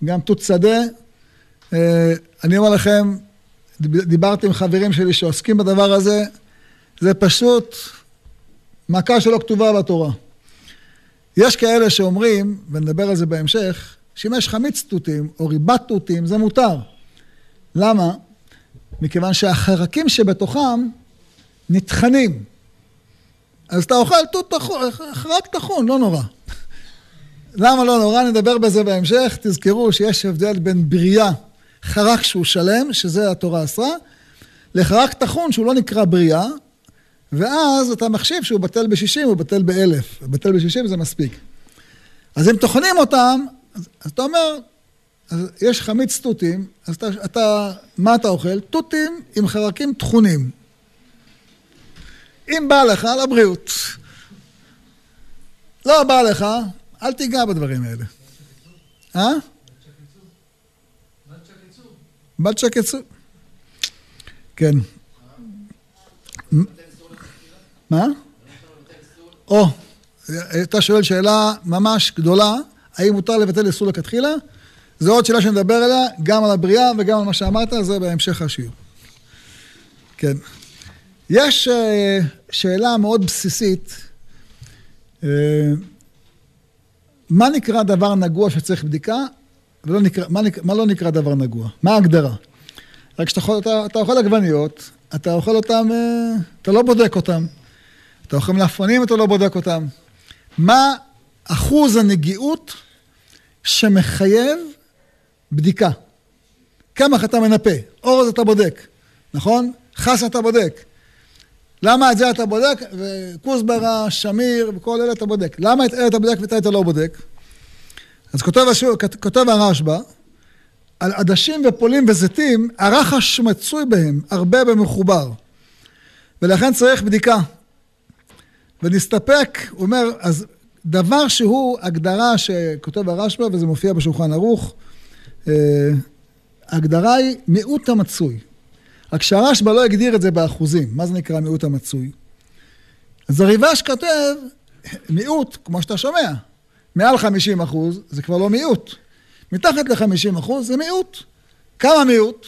גם תות שדה. אני אומר לכם, דיברתי עם חברים שלי שעוסקים בדבר הזה, זה פשוט מכה שלא כתובה בתורה. יש כאלה שאומרים, ונדבר על זה בהמשך, שאם יש חמיץ תותים או ריבת תותים, זה מותר. למה? מכיוון שהחרקים שבתוכם נטחנים. אז אתה אוכל תות טחון, חרק טחון, לא נורא. למה לא נורא? נדבר בזה בהמשך. תזכרו שיש הבדל בין בריאה, חרק שהוא שלם, שזה התורה אסרה, לחרק טחון שהוא לא נקרא בריאה, ואז אתה מחשיב שהוא בטל בשישים, הוא בטל באלף. בטל בשישים זה מספיק. אז אם טוחנים אותם, אז, אז אתה אומר, אז יש חמיץ תותים, אז אתה, אתה, מה אתה אוכל? תותים עם חרקים טחונים. אם בא לך, לבריאות. לא בא לך, אל תיגע בדברים האלה. אה? בת שקצו. כן. מה? או, אתה שואל שאלה ממש גדולה. האם מותר לבטל איסור לכתחילה? זו עוד שאלה שנדבר עליה, גם על הבריאה וגם על מה שאמרת, זה בהמשך השיעור. כן. יש uh, שאלה מאוד בסיסית, uh, מה נקרא דבר נגוע שצריך בדיקה, ולא נקרא, מה, נקרא, מה לא נקרא דבר נגוע? מה ההגדרה? רק כשאתה אוכל, אתה, אתה אוכל עגבניות, אתה אוכל אותם, uh, אתה לא בודק אותם. אתה אוכל מלפפונים, אתה לא בודק אותם. מה אחוז הנגיעות שמחייב בדיקה. קמח אתה מנפה, אורז אתה בודק, נכון? חס אתה בודק. למה את זה אתה בודק, וכוסברה, שמיר וכל אלה אתה בודק. למה את אלה אתה בודק ואת אלה אתה לא בודק? אז כותב, השור, כותב הרשב"א, על עדשים ופולים וזיתים, הרחש מצוי בהם, הרבה במחובר. ולכן צריך בדיקה. ונסתפק, הוא אומר, אז דבר שהוא הגדרה שכותב הרשב"א, וזה מופיע בשולחן ערוך, אה, ההגדרה היא מיעוט המצוי. רק שהרשב"א לא הגדיר את זה באחוזים. מה זה נקרא מיעוט המצוי? אז הריבש כותב מיעוט, כמו שאתה שומע. מעל 50 אחוז זה כבר לא מיעוט. מתחת ל-50 אחוז זה מיעוט. כמה מיעוט?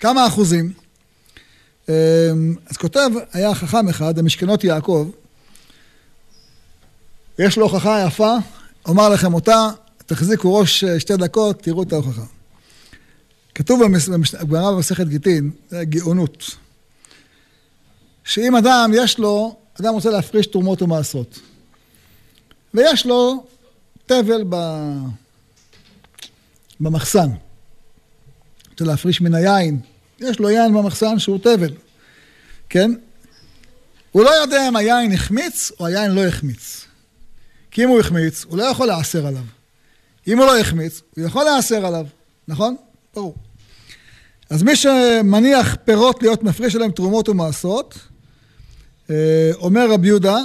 כמה אחוזים? אה, אז כותב, היה חכם אחד, המשכנות יעקב, יש לו הוכחה יפה, אומר לכם אותה, תחזיקו ראש אה, שתי דקות, תראו את ההוכחה. כתוב בגמרא במסכת גיטין, זה גאונות, שאם אדם יש לו, אדם רוצה להפריש תרומות ומעשרות, ויש לו תבל ב... במחסן, רוצה להפריש מן היין, יש לו יין במחסן שהוא תבל, כן? הוא לא יודע אם היין החמיץ או היין לא החמיץ. כי אם הוא החמיץ, הוא לא יכול להעשר עליו. אם הוא לא החמיץ, הוא יכול להעשר עליו, נכון? ברור. אז מי שמניח פירות להיות מפריש עליהם תרומות ומעשרות, אה, אומר רבי יהודה,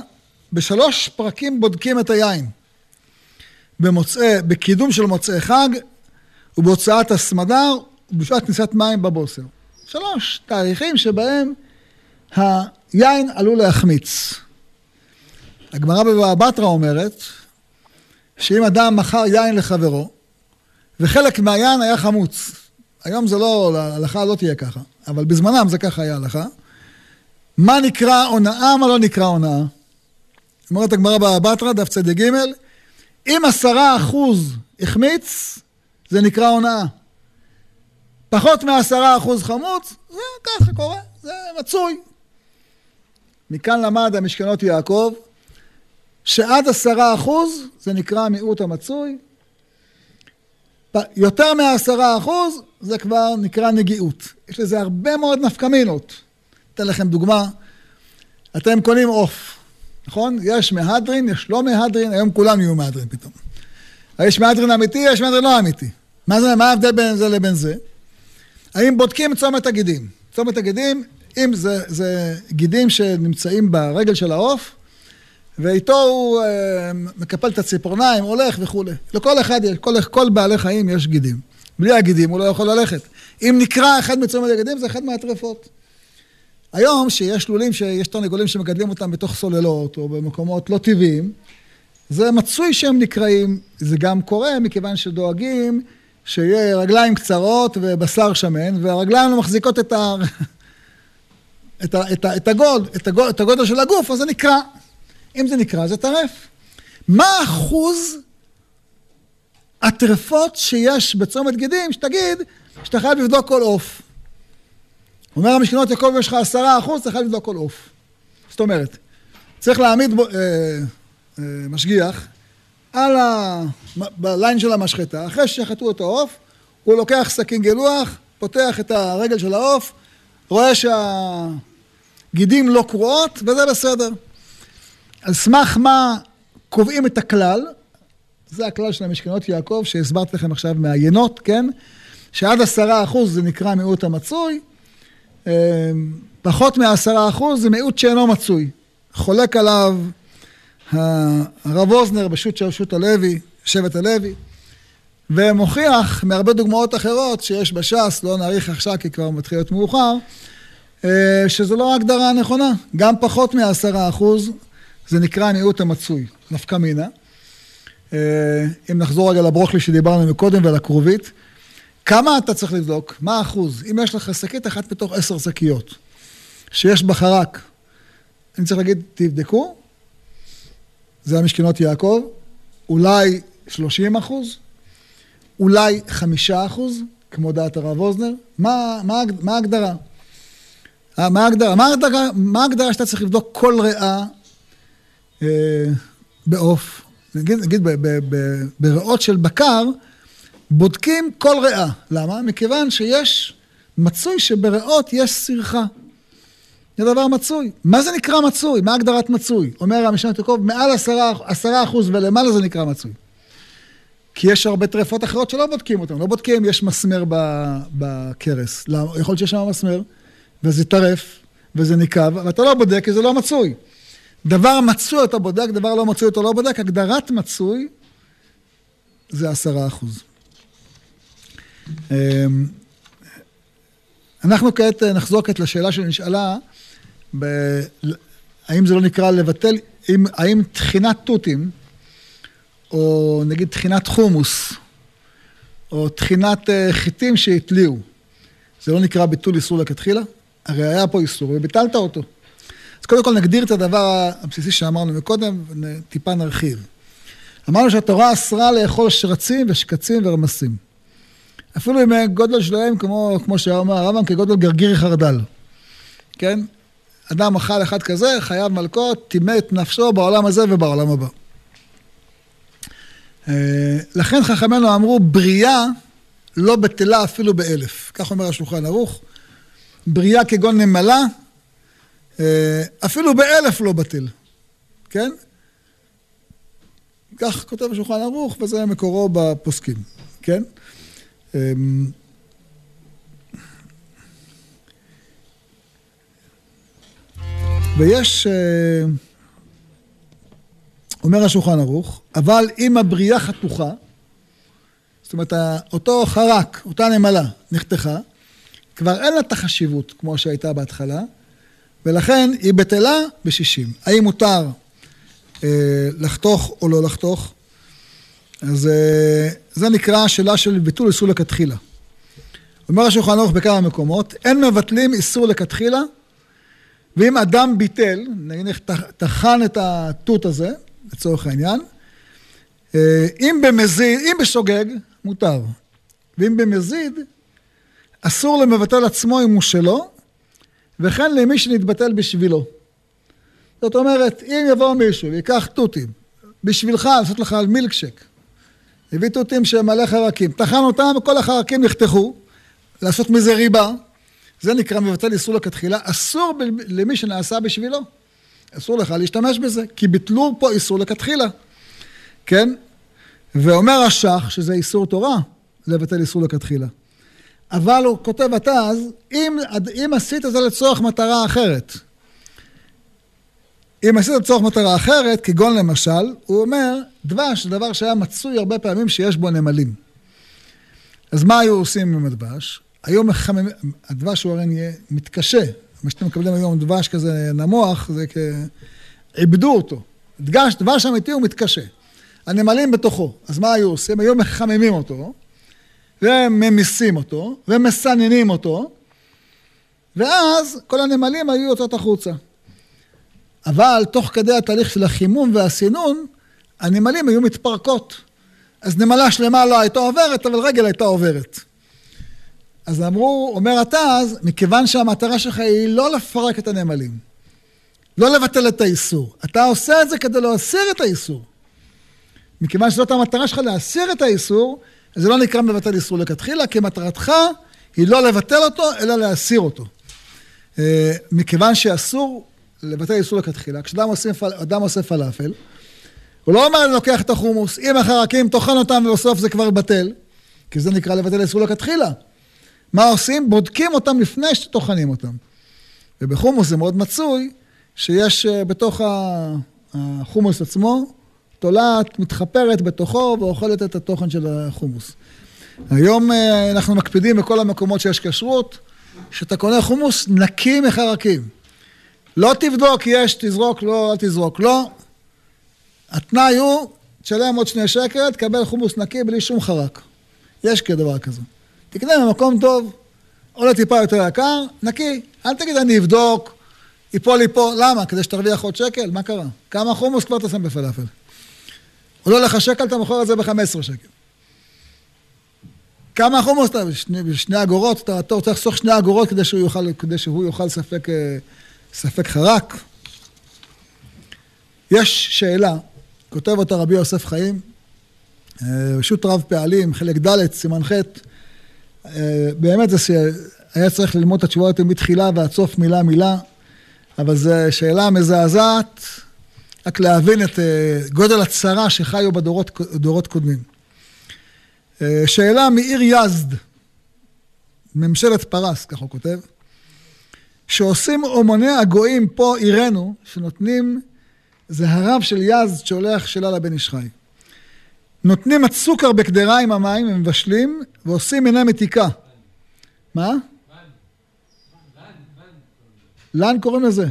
בשלוש פרקים בודקים את היין. במוצאי, בקידום של מוצאי חג, ובהוצאת הסמדר, ובשעת כניסת מים בבוסר. שלוש תאריכים שבהם היין עלול להחמיץ. הגמרא בבבא בתרא אומרת שאם אדם מכר יין לחברו, וחלק מהיין היה חמוץ, היום זה לא, ההלכה לא תהיה ככה, אבל בזמנם זה ככה היה הלכה, מה נקרא הונאה, מה לא נקרא הונאה? אומרת הגמרא בבטרה, דף צד ג', אם עשרה אחוז החמיץ, זה נקרא הונאה. פחות מעשרה אחוז חמוץ, זה ככה קורה, זה מצוי. מכאן למד המשכנות יעקב, שעד עשרה אחוז זה נקרא מיעוט המצוי, יותר מעשרה אחוז זה כבר נקרא נגיעות. יש לזה הרבה מאוד נפקמינות. אתן לכם דוגמה, אתם קונים עוף, נכון? יש מהדרין, יש לא מהדרין, היום כולם יהיו מהדרין פתאום. יש מהדרין אמיתי, יש מהדרין לא אמיתי. מה זה, מה ההבדל בין זה לבין זה? האם בודקים צומת הגידים? צומת הגידים, אם זה, זה גידים שנמצאים ברגל של העוף, ואיתו הוא אה, מקפל את הציפורניים, הולך וכולי. לכל אחד כל, כל בעלי חיים יש גידים. בלי הגידים הוא לא יכול ללכת. אם נקרא אחד מצומת הגידים, זה אחד מהטרפות. היום, שיש לולים, שיש תרנגולים שמגדלים אותם בתוך סוללות, או במקומות לא טבעיים, זה מצוי שהם נקראים, זה גם קורה מכיוון שדואגים שיהיה רגליים קצרות ובשר שמן, והרגליים לא מחזיקות את, ה... את, ה... את, ה... את, הגוד, את, הגוד, את הגודל של הגוף, אז זה נקרא. אם זה נקרא, זה טרף. מה אחוז הטרפות שיש בצומת גידים, שתגיד שאתה חייב לבדוק כל עוף? אומר המשכנות יעקב, יש לך עשרה אחוז, אתה חייב לבדוק כל עוף. זאת אומרת, צריך להעמיד בו, אה, אה, משגיח על ה... בליין של המשחטה, אחרי ששחטו את העוף, הוא לוקח סכין גלוח, פותח את הרגל של העוף, רואה שהגידים לא קרועות, וזה בסדר. על סמך מה קובעים את הכלל, זה הכלל של המשכנות יעקב, שהסברתי לכם עכשיו מהיינות, כן? שעד עשרה אחוז זה נקרא מיעוט המצוי, פחות מעשרה אחוז זה מיעוט שאינו מצוי. חולק עליו הרב אוזנר בשו"ת של שו"ת הלוי, שבט הלוי, ומוכיח מהרבה דוגמאות אחרות שיש בש"ס, לא נאריך עכשיו כי כבר מתחיל להיות מאוחר, אה, שזו לא ההגדרה הנכונה. גם פחות מעשרה אחוז זה נקרא המיעוט המצוי, נפקא מינה. אה, אם נחזור רגע לברוכלי שדיברנו מקודם ולכרובית, כמה אתה צריך לבדוק? מה האחוז? אם יש לך שקית אחת מתוך עשר שקיות, שיש בה חרק, אני צריך להגיד, תבדקו, זה המשכנות יעקב, אולי 30 אחוז, אולי 5 אחוז, כמו דעת הרב אוזנר, מה, מה, מה ההגדרה? אה, מה ההגדרה? מה ההגדרה, מה ההגדרה שאתה צריך לבדוק כל ריאה אה, בעוף? נגיד, נגיד בריאות של בקר, בודקים כל ריאה. למה? מכיוון שיש, מצוי שבריאות יש סרחה. זה דבר מצוי. מה זה נקרא מצוי? מה הגדרת מצוי? אומר המשנה יעקב, מעל עשרה אחוז ולמעלה זה נקרא מצוי. כי יש הרבה טרפות אחרות שלא בודקים אותן. לא בודקים, יש מסמר בכרס. למה? יכול להיות שיש שם מסמר, וזה טרף, וזה נקב, ואתה לא בודק כי זה לא מצוי. דבר מצוי אתה בודק, דבר לא מצוי אתה לא בודק. הגדרת מצוי זה עשרה אחוז. אמ, אנחנו כעת נחזור כעת לשאלה שנשאלה, ב... האם זה לא נקרא לבטל, אם, האם טחינת תותים, או נגיד טחינת חומוס, או טחינת אה, חיטים שהתליעו, זה לא נקרא ביטול איסור לכתחילה? הרי היה פה איסור וביטלת אותו. אז קודם כל נגדיר את הדבר הבסיסי שאמרנו מקודם, וטיפה נרחיב. אמרנו שהתורה אסרה לאכול שרצים ושקצים ורמסים. אפילו אם גודל שלהם, כמו, כמו שאמר הרמב"ם, כגודל גרגיר חרדל. כן? אדם אכל אחד כזה, חייב מלקות, טימא את נפשו בעולם הזה ובעולם הבא. אה, לכן חכמינו אמרו, בריאה לא בטלה אפילו באלף. כך אומר השולחן ערוך. בריאה כגון נמלה, אה, אפילו באלף לא בטל. כן? כך כותב השולחן ערוך, וזה מקורו בפוסקים. כן? אמ, ויש, אה, אומר השולחן ערוך, אבל אם הבריאה חתוכה, זאת אומרת, אותו חרק, אותה נמלה, נחתכה, כבר אין לה את החשיבות כמו שהייתה בהתחלה, ולכן היא בטלה בשישים. האם מותר אה, לחתוך או לא לחתוך? אז אה, זה נקרא שאלה של ביטול איסור לכתחילה. אומר השולחן ערוך בכמה מקומות, אין מבטלים איסור לכתחילה, ואם אדם ביטל, נגיד טחן את התות הזה, לצורך העניין, אה, אם במזיד, אם בשוגג, מותר. ואם במזיד, אסור למבטל עצמו אם הוא שלו, וכן למי שנתבטל בשבילו. זאת אומרת, אם יבוא מישהו ויקח תותים בשבילך, לעשות לך מילקשק, הביא תותים שהם מלא חרקים, טחן אותם וכל החרקים נחתכו, לעשות מזה ריבה, זה נקרא מבטל איסור לכתחילה, אסור ב- למי שנעשה בשבילו. אסור לך להשתמש בזה, כי ביטלו פה איסור לכתחילה, כן? ואומר השח שזה איסור תורה, לבטל איסור לכתחילה. אבל הוא כותב התז, אם, אם עשית זה לצורך מטרה אחרת. אם עשית לצורך מטרה אחרת, כגון למשל, הוא אומר, דבש זה דבר שהיה מצוי הרבה פעמים שיש בו נמלים. אז מה היו עושים עם הדבש? היו מחממים, הדבש הוא הרי נהיה מתקשה. מה שאתם מקבלים היום דבש כזה נמוך, זה כ... עיבדו אותו. דבש, דבש אמיתי הוא מתקשה. הנמלים בתוכו. אז מה היו עושים? היו מחממים אותו, וממיסים אותו, ומסננים אותו, ואז כל הנמלים היו יוצאות החוצה. אבל תוך כדי התהליך של החימום והסינון, הנמלים היו מתפרקות. אז נמלה שלמה לא הייתה עוברת, אבל רגל הייתה עוברת. אז אמרו, אומר התז, מכיוון שהמטרה שלך היא לא לפרק את הנמלים, לא לבטל את האיסור. אתה עושה את זה כדי להסיר את האיסור. מכיוון שזאת המטרה שלך להסיר את האיסור, זה לא נקרא מבטל איסור לכתחילה, כי מטרתך היא לא לבטל אותו, אלא להסיר אותו. אה, מכיוון שאסור לבטל איסור לכתחילה, כשאדם עושה, פלאפל, הוא לא אומר, אני לוקח את החומוס, עם החרקים, טוחן אותם ובסוף זה כבר בטל, כי זה נקרא לבטל איסור לכתחילה. מה עושים? בודקים אותם לפני שטוחנים אותם. ובחומוס זה מאוד מצוי, שיש אה, בתוך החומוס עצמו תולעת, מתחפרת בתוכו ואוכלת את התוכן של החומוס. היום אה, אנחנו מקפידים בכל המקומות שיש כשרות, שאתה קונה חומוס נקי מחרקים. לא תבדוק, יש, תזרוק, לא, אל תזרוק, לא. התנאי הוא, תשלם עוד שני שקל, תקבל חומוס נקי בלי שום חרק. יש כדבר כזה. תקנה במקום טוב, עולה טיפה יותר יקר, נקי. אל תגיד, אני אבדוק, ייפול לי פה, למה? כדי שתרוויח עוד שקל? מה קרה? כמה חומוס כבר שם בפלאפל? עולה לך שקל, אתה מוכר את זה ב-15 שקל. כמה חומוס אתה? בשני, בשני אגורות, אתה, אתה רוצה לחסוך שני אגורות כדי שהוא יוכל, כדי שהוא יוכל ספק, אה, ספק חרק. יש שאלה, כותב אותה רבי יוסף חיים, אה, רשות רב פעלים, חלק ד', סימן ח', אה, באמת זה שהיה צריך ללמוד את התשובה יותר מתחילה ועד סוף מילה מילה, אבל זו שאלה מזעזעת, רק להבין את אה, גודל הצרה שחיו בדורות קודמים. שאלה מעיר יזד, ממשלת פרס, כך הוא כותב, שעושים אומני הגויים פה עירנו, שנותנים, זה הרב של יזד שהולך שאלה לבן איש חי. נותנים סוכר בקדרה עם המים, הם מבשלים, ועושים מיני מתיקה. מה? לן קוראים לזה?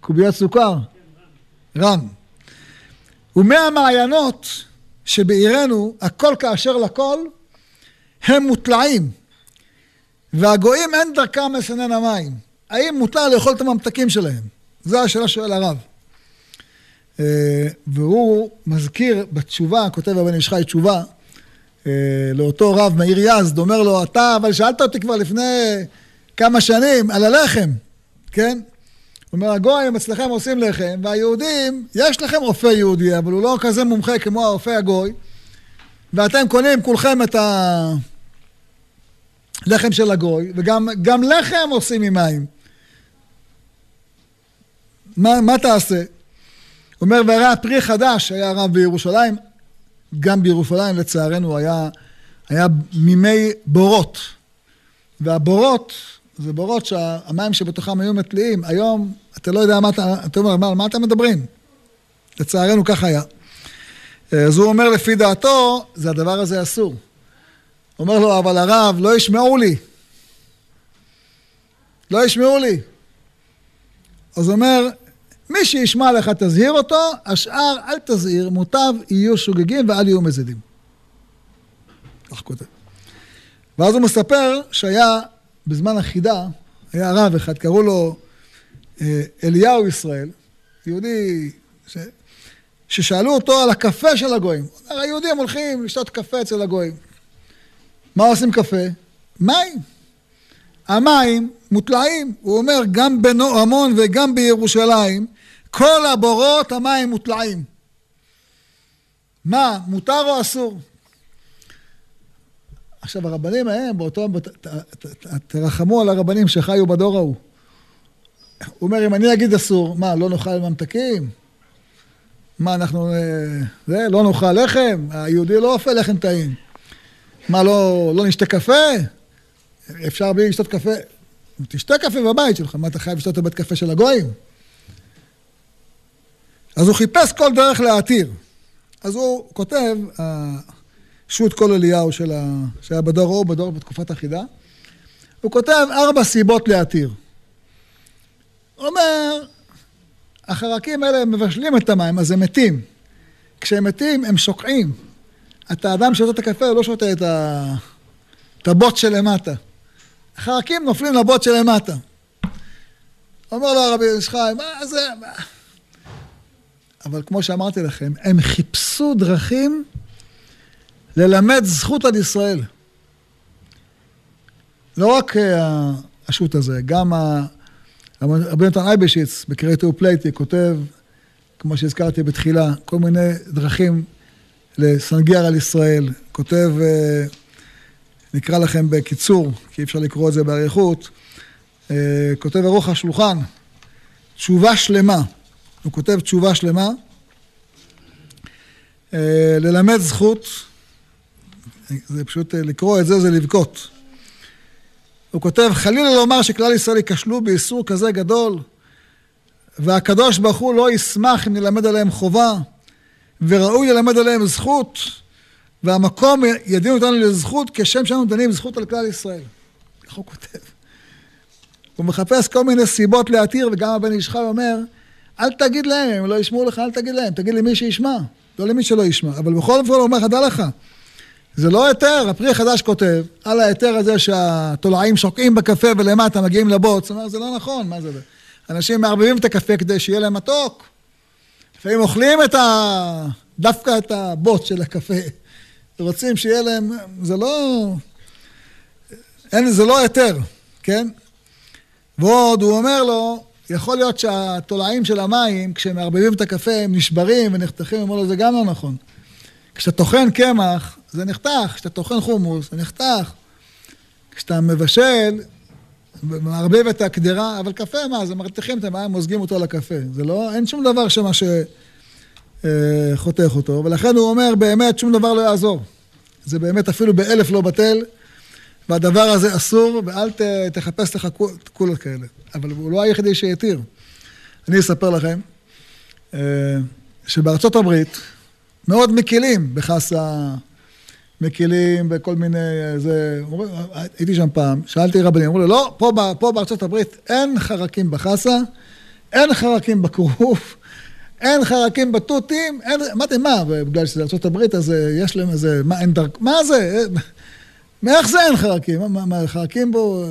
קוביות סוכר. רם. ומהמעיינות שבעירנו, הכל כאשר לכל, הם מוטלעים. והגויים אין דרכם לסנן המים. האם מותר לאכול את הממתקים שלהם? זו השאלה שואל הרב. אה, והוא מזכיר בתשובה, כותב הבן איש חי תשובה, אה, לאותו רב מאיר יזד, אומר לו, אתה, אבל שאלת אותי כבר לפני כמה שנים על הלחם, כן? הוא אומר, הגויים אצלכם עושים לחם, והיהודים, יש לכם רופא יהודי, אבל הוא לא כזה מומחה כמו הרופא הגוי, ואתם קונים כולכם את הלחם של הגוי, וגם לחם עושים עם מים. מה, מה תעשה? אומר, והרי הפרי חדש היה רב בירושלים, גם בירושלים לצערנו היה, היה מימי בורות. והבורות זה בורות שהמים שבתוכם היו מתליעים. היום, אתה לא יודע מה אתה, אתה אומר, מה, מה אתם מדברים? לצערנו כך היה. אז הוא אומר לפי דעתו, זה הדבר הזה אסור. אומר לו, אבל הרב, לא ישמעו לי. לא ישמעו לי. אז אומר, מי שישמע לך תזהיר אותו, השאר אל תזהיר, מוטב יהיו שוגגים ואל יהיו מזידים. כך כותב. ואז הוא מספר שהיה בזמן החידה, היה רב אחד, קראו לו אה, אליהו ישראל, יהודי ש... ששאלו אותו על הקפה של הגויים. הוא אומר, היהודים הולכים לשתות קפה אצל הגויים. מה עושים קפה? מים. המים מוטלעים, הוא אומר, גם בנועמון וגם בירושלים, כל הבורות המים מוטלעים. מה, מותר או אסור? עכשיו, הרבנים ההם, באותו... תרחמו על הרבנים שחיו בדור ההוא. הוא אומר, אם אני אגיד אסור, מה, לא נאכל ממתקים? מה, אנחנו... אה, זה, לא נאכל לחם? היהודי לא אופה לחם טעים. מה, לא, לא נשתה קפה? אפשר בלי לשתות קפה? תשתה קפה בבית שלך, מה, אתה חייב לשתות בבית קפה של הגויים? אז הוא חיפש כל דרך להתיר. אז הוא כותב, שו"ת כל אליהו של ה... שהיה בדור ההוא, בדור בתקופת החידה, הוא כותב ארבע סיבות להתיר. הוא אומר, החרקים האלה מבשלים את המים, אז הם מתים. כשהם מתים, הם שוקעים. אתה אדם שותה את הקפה, הוא לא שותה את, ה... את הבוט שלמטה. החרקים נופלים לבוט שלמטה. אומר לו הרבי חי, מה זה... מה... אבל כמו שאמרתי לכם, הם חיפשו דרכים ללמד זכות על ישראל. לא רק אה, השו"ת הזה, גם רבי נתן אייבשיץ בקריאטור פלייטי כותב, כמו שהזכרתי בתחילה, כל מיני דרכים לסנגר על ישראל. כותב, אה, נקרא לכם בקיצור, כי אי אפשר לקרוא את זה באריכות, אה, כותב ארוך השולחן, תשובה שלמה. הוא כותב תשובה שלמה, ללמד זכות זה פשוט, אה, לקרוא את זה זה לבכות. הוא כותב, חלילה לומר שכלל ישראל ייכשלו באיסור כזה גדול, והקדוש ברוך הוא לא ישמח אם נלמד עליהם חובה, וראוי ללמד עליהם זכות, והמקום ידין אותנו לזכות כשם שאנו דנים זכות על כלל ישראל. כך הוא כותב. הוא מחפש כל מיני סיבות להתיר, וגם הבן איש חי אומר, אל תגיד להם, אם לא ישמעו לך, אל תגיד להם, תגיד למי שישמע, לא למי שלא ישמע. אבל בכל אופן הוא אומר, דע לך, זה לא היתר, הפרי החדש כותב על ההיתר הזה שהתולעים שוקעים בקפה ולמטה מגיעים לבוץ, זאת אומרת, זה לא נכון, מה זה? אנשים מערבבים את הקפה כדי שיהיה להם מתוק. לפעמים אוכלים את ה... דווקא את הבוץ של הקפה. רוצים שיהיה להם... זה לא... אין, זה לא היתר, כן? ועוד הוא אומר לו, יכול להיות שהתולעים של המים, כשהם מערבבים את הקפה, הם נשברים ונחתכים, אומר לו, זה גם לא נכון. כשאתה טוחן קמח, זה נחתך, כשאתה טוחן חומוס, זה נחתך. כשאתה מבשל, מערבב את הקדרה, אבל קפה, מה, זה מרתיחים את המים, מוזגים אותו לקפה. זה לא, אין שום דבר שמה שחותך אותו, ולכן הוא אומר, באמת, שום דבר לא יעזור. זה באמת אפילו באלף לא בטל, והדבר הזה אסור, ואל ת, תחפש לך קולות כאלה. אבל הוא לא היחידי שהתיר. אני אספר לכם אה, שבארצות הברית מאוד מקילים בחסה מקלים בכל מיני, זה, הייתי שם פעם, שאלתי רבנים, אמרו לי, לא, פה, פה בארצות הברית אין חרקים בחסה, אין חרקים בכרוב, אין חרקים בתותים, אין, אמרתי, מה, בגלל שזה ארצות הברית, אז אה, יש להם איזה, מה, אין דרכ... מה זה? מאיך זה אין חרקים? מה, מה חרקים בו,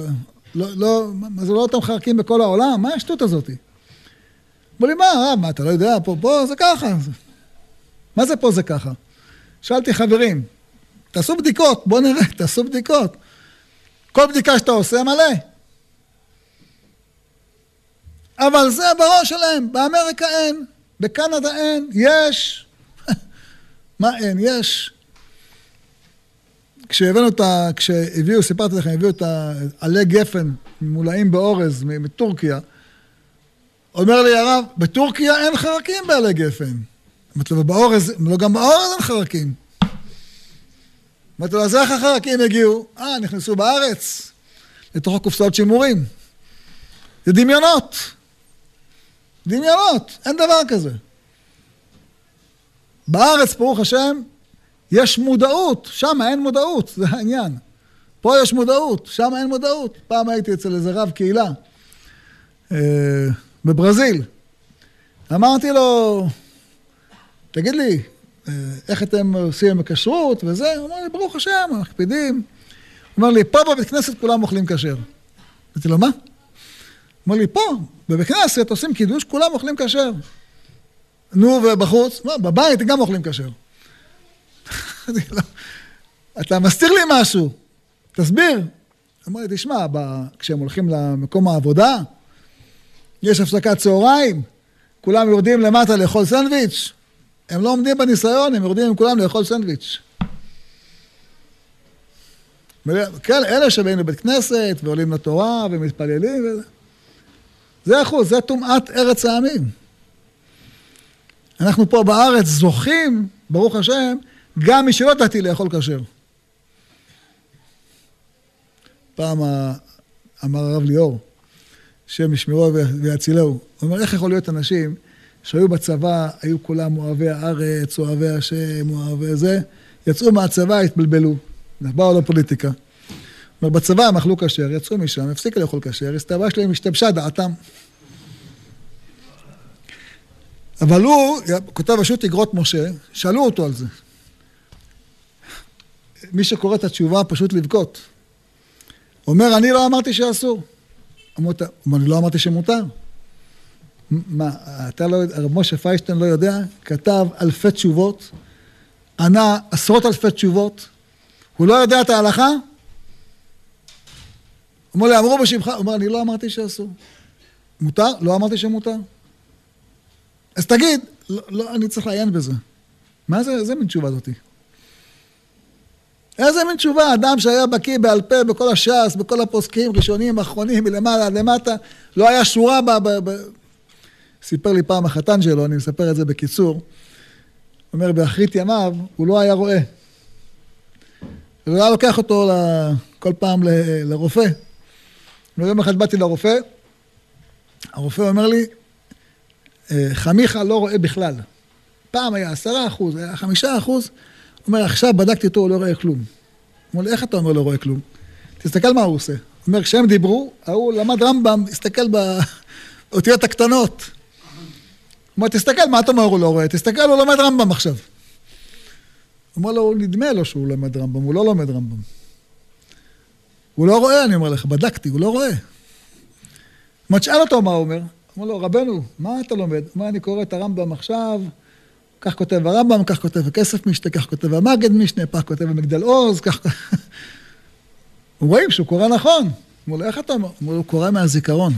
לא, לא, מה, זה לא אותם חרקים בכל העולם? מה השטות הזאתי? אמרו לי, מה, מה, אתה לא יודע, פה, פה זה ככה. מה זה פה זה ככה? שאלתי חברים, תעשו בדיקות, בואו נראה, תעשו בדיקות. כל בדיקה שאתה עושה מלא. אבל זה בראש שלהם, באמריקה אין, בקנדה אין, יש. מה אין? יש. כשהבאנו את ה... כשהביאו, סיפרתי לכם, הביאו את העלי גפן מולאים באורז מטורקיה, אומר לי הרב, בטורקיה אין חרקים בעלי גפן. אמרתי לו, באורז, לא, גם באורז אין חרקים. אמרתי לו, אז איך החרקים הגיעו? אה, נכנסו בארץ, לתוך הקופסאות שימורים. זה דמיונות. דמיונות, אין דבר כזה. בארץ, ברוך השם, יש מודעות, שם אין מודעות, זה העניין. פה יש מודעות, שם אין מודעות. פעם הייתי אצל איזה רב קהילה אה, בברזיל, אמרתי לו, תגיד לי, איך אתם עושים עם הכשרות וזה? הוא אמר לי, ברוך השם, מקפידים. הוא אומר לי, פה בבית כנסת כולם אוכלים כשר. אמרתי לו, מה? הוא אומר לי, פה, בבית כנסת עושים קידוש, כולם אוכלים כשר. נו, ובחוץ? מה, בבית גם אוכלים כשר. אתה מסתיר לי משהו, תסביר. אמר לי, תשמע, כשהם הולכים למקום העבודה, יש הפסקת צהריים, כולם יורדים למטה לאכול סנדוויץ'. הם לא עומדים בניסיון, הם יורדים עם כולם לאכול סנדוויץ'. כן, אלה שבאים לבית כנסת ועולים לתורה ומתפללים, וזה. זה אחוז, זה טומאת ארץ העמים. אנחנו פה בארץ זוכים, ברוך השם, גם מי שלא דתי לאכול כשר. פעם אמר הרב ליאור, השם ישמרו ויצילהו, הוא אומר, איך יכול להיות אנשים שהיו בצבא, היו כולם אוהבי הארץ, אוהבי השם, אוהבי זה, יצאו מהצבא, התבלבלו, באו לפוליטיקה. אומר, בצבא הם אכלו כשר, יצאו משם, הפסיקו לאכול כשר, הסתבר שלהם השתבשה דעתם. אבל הוא, כותב רשות אגרות משה, שאלו אותו על זה. מי שקורא את התשובה פשוט לבכות. אומר, אני לא אמרתי שאסור. אמר, אני לא אמרתי שמותר. מה, אתה לא יודע, הרב משה פיישטיין לא יודע, כתב אלפי תשובות, ענה עשרות אלפי תשובות, הוא לא יודע את ההלכה? אמר לי, אמרו בשמך, הוא אומר, אני לא אמרתי שאסור. מותר? לא אמרתי שמותר. אז תגיד, לא, לא, אני צריך לעיין בזה. מה זה, איזה מין תשובה זאתי? איזה מין תשובה? אדם שהיה בקיא בעל פה בכל הש"ס, בכל הפוסקים, ראשונים, אחרונים, מלמעלה למטה, לא היה שורה ב... ב, ב... סיפר לי פעם החתן שלו, אני מספר את זה בקיצור. אומר, באחרית ימיו, הוא לא היה רואה. הוא היה לוקח אותו כל פעם ל, לרופא. ויום אחד באתי לרופא, הרופא אומר לי, אה, חמיך לא רואה בכלל. פעם היה עשרה אחוז, היה חמישה אחוז. הוא אומר, עכשיו בדקתי אותו, הוא לא רואה כלום. הוא אומר איך אתה אומר לא רואה כלום? תסתכל מה הוא עושה. הוא אומר, כשהם דיברו, ההוא למד רמב"ם, הסתכל באותיות הקטנות. אומר, תסתכל, מה אתה אומר הוא לא רואה? תסתכל, הוא לומד רמב"ם עכשיו. אומר לו, נדמה לו שהוא לומד רמב"ם, הוא לא לומד רמב"ם. הוא לא רואה, אני אומר לך, בדקתי, הוא לא רואה. מה תשאל אותו מה הוא אומר. אומר לו, רבנו, מה אתה לומד? הוא אומר, אני קורא את הרמב"ם עכשיו, כך כותב הרמב"ם, כך כותב הכסף משנה, כך כותב המגד משנה, כך כותב המגדל עוז, כך... רואים שהוא קורא נכון. אומר לו, איך אתה אומר? הוא קורא מהזיכרון.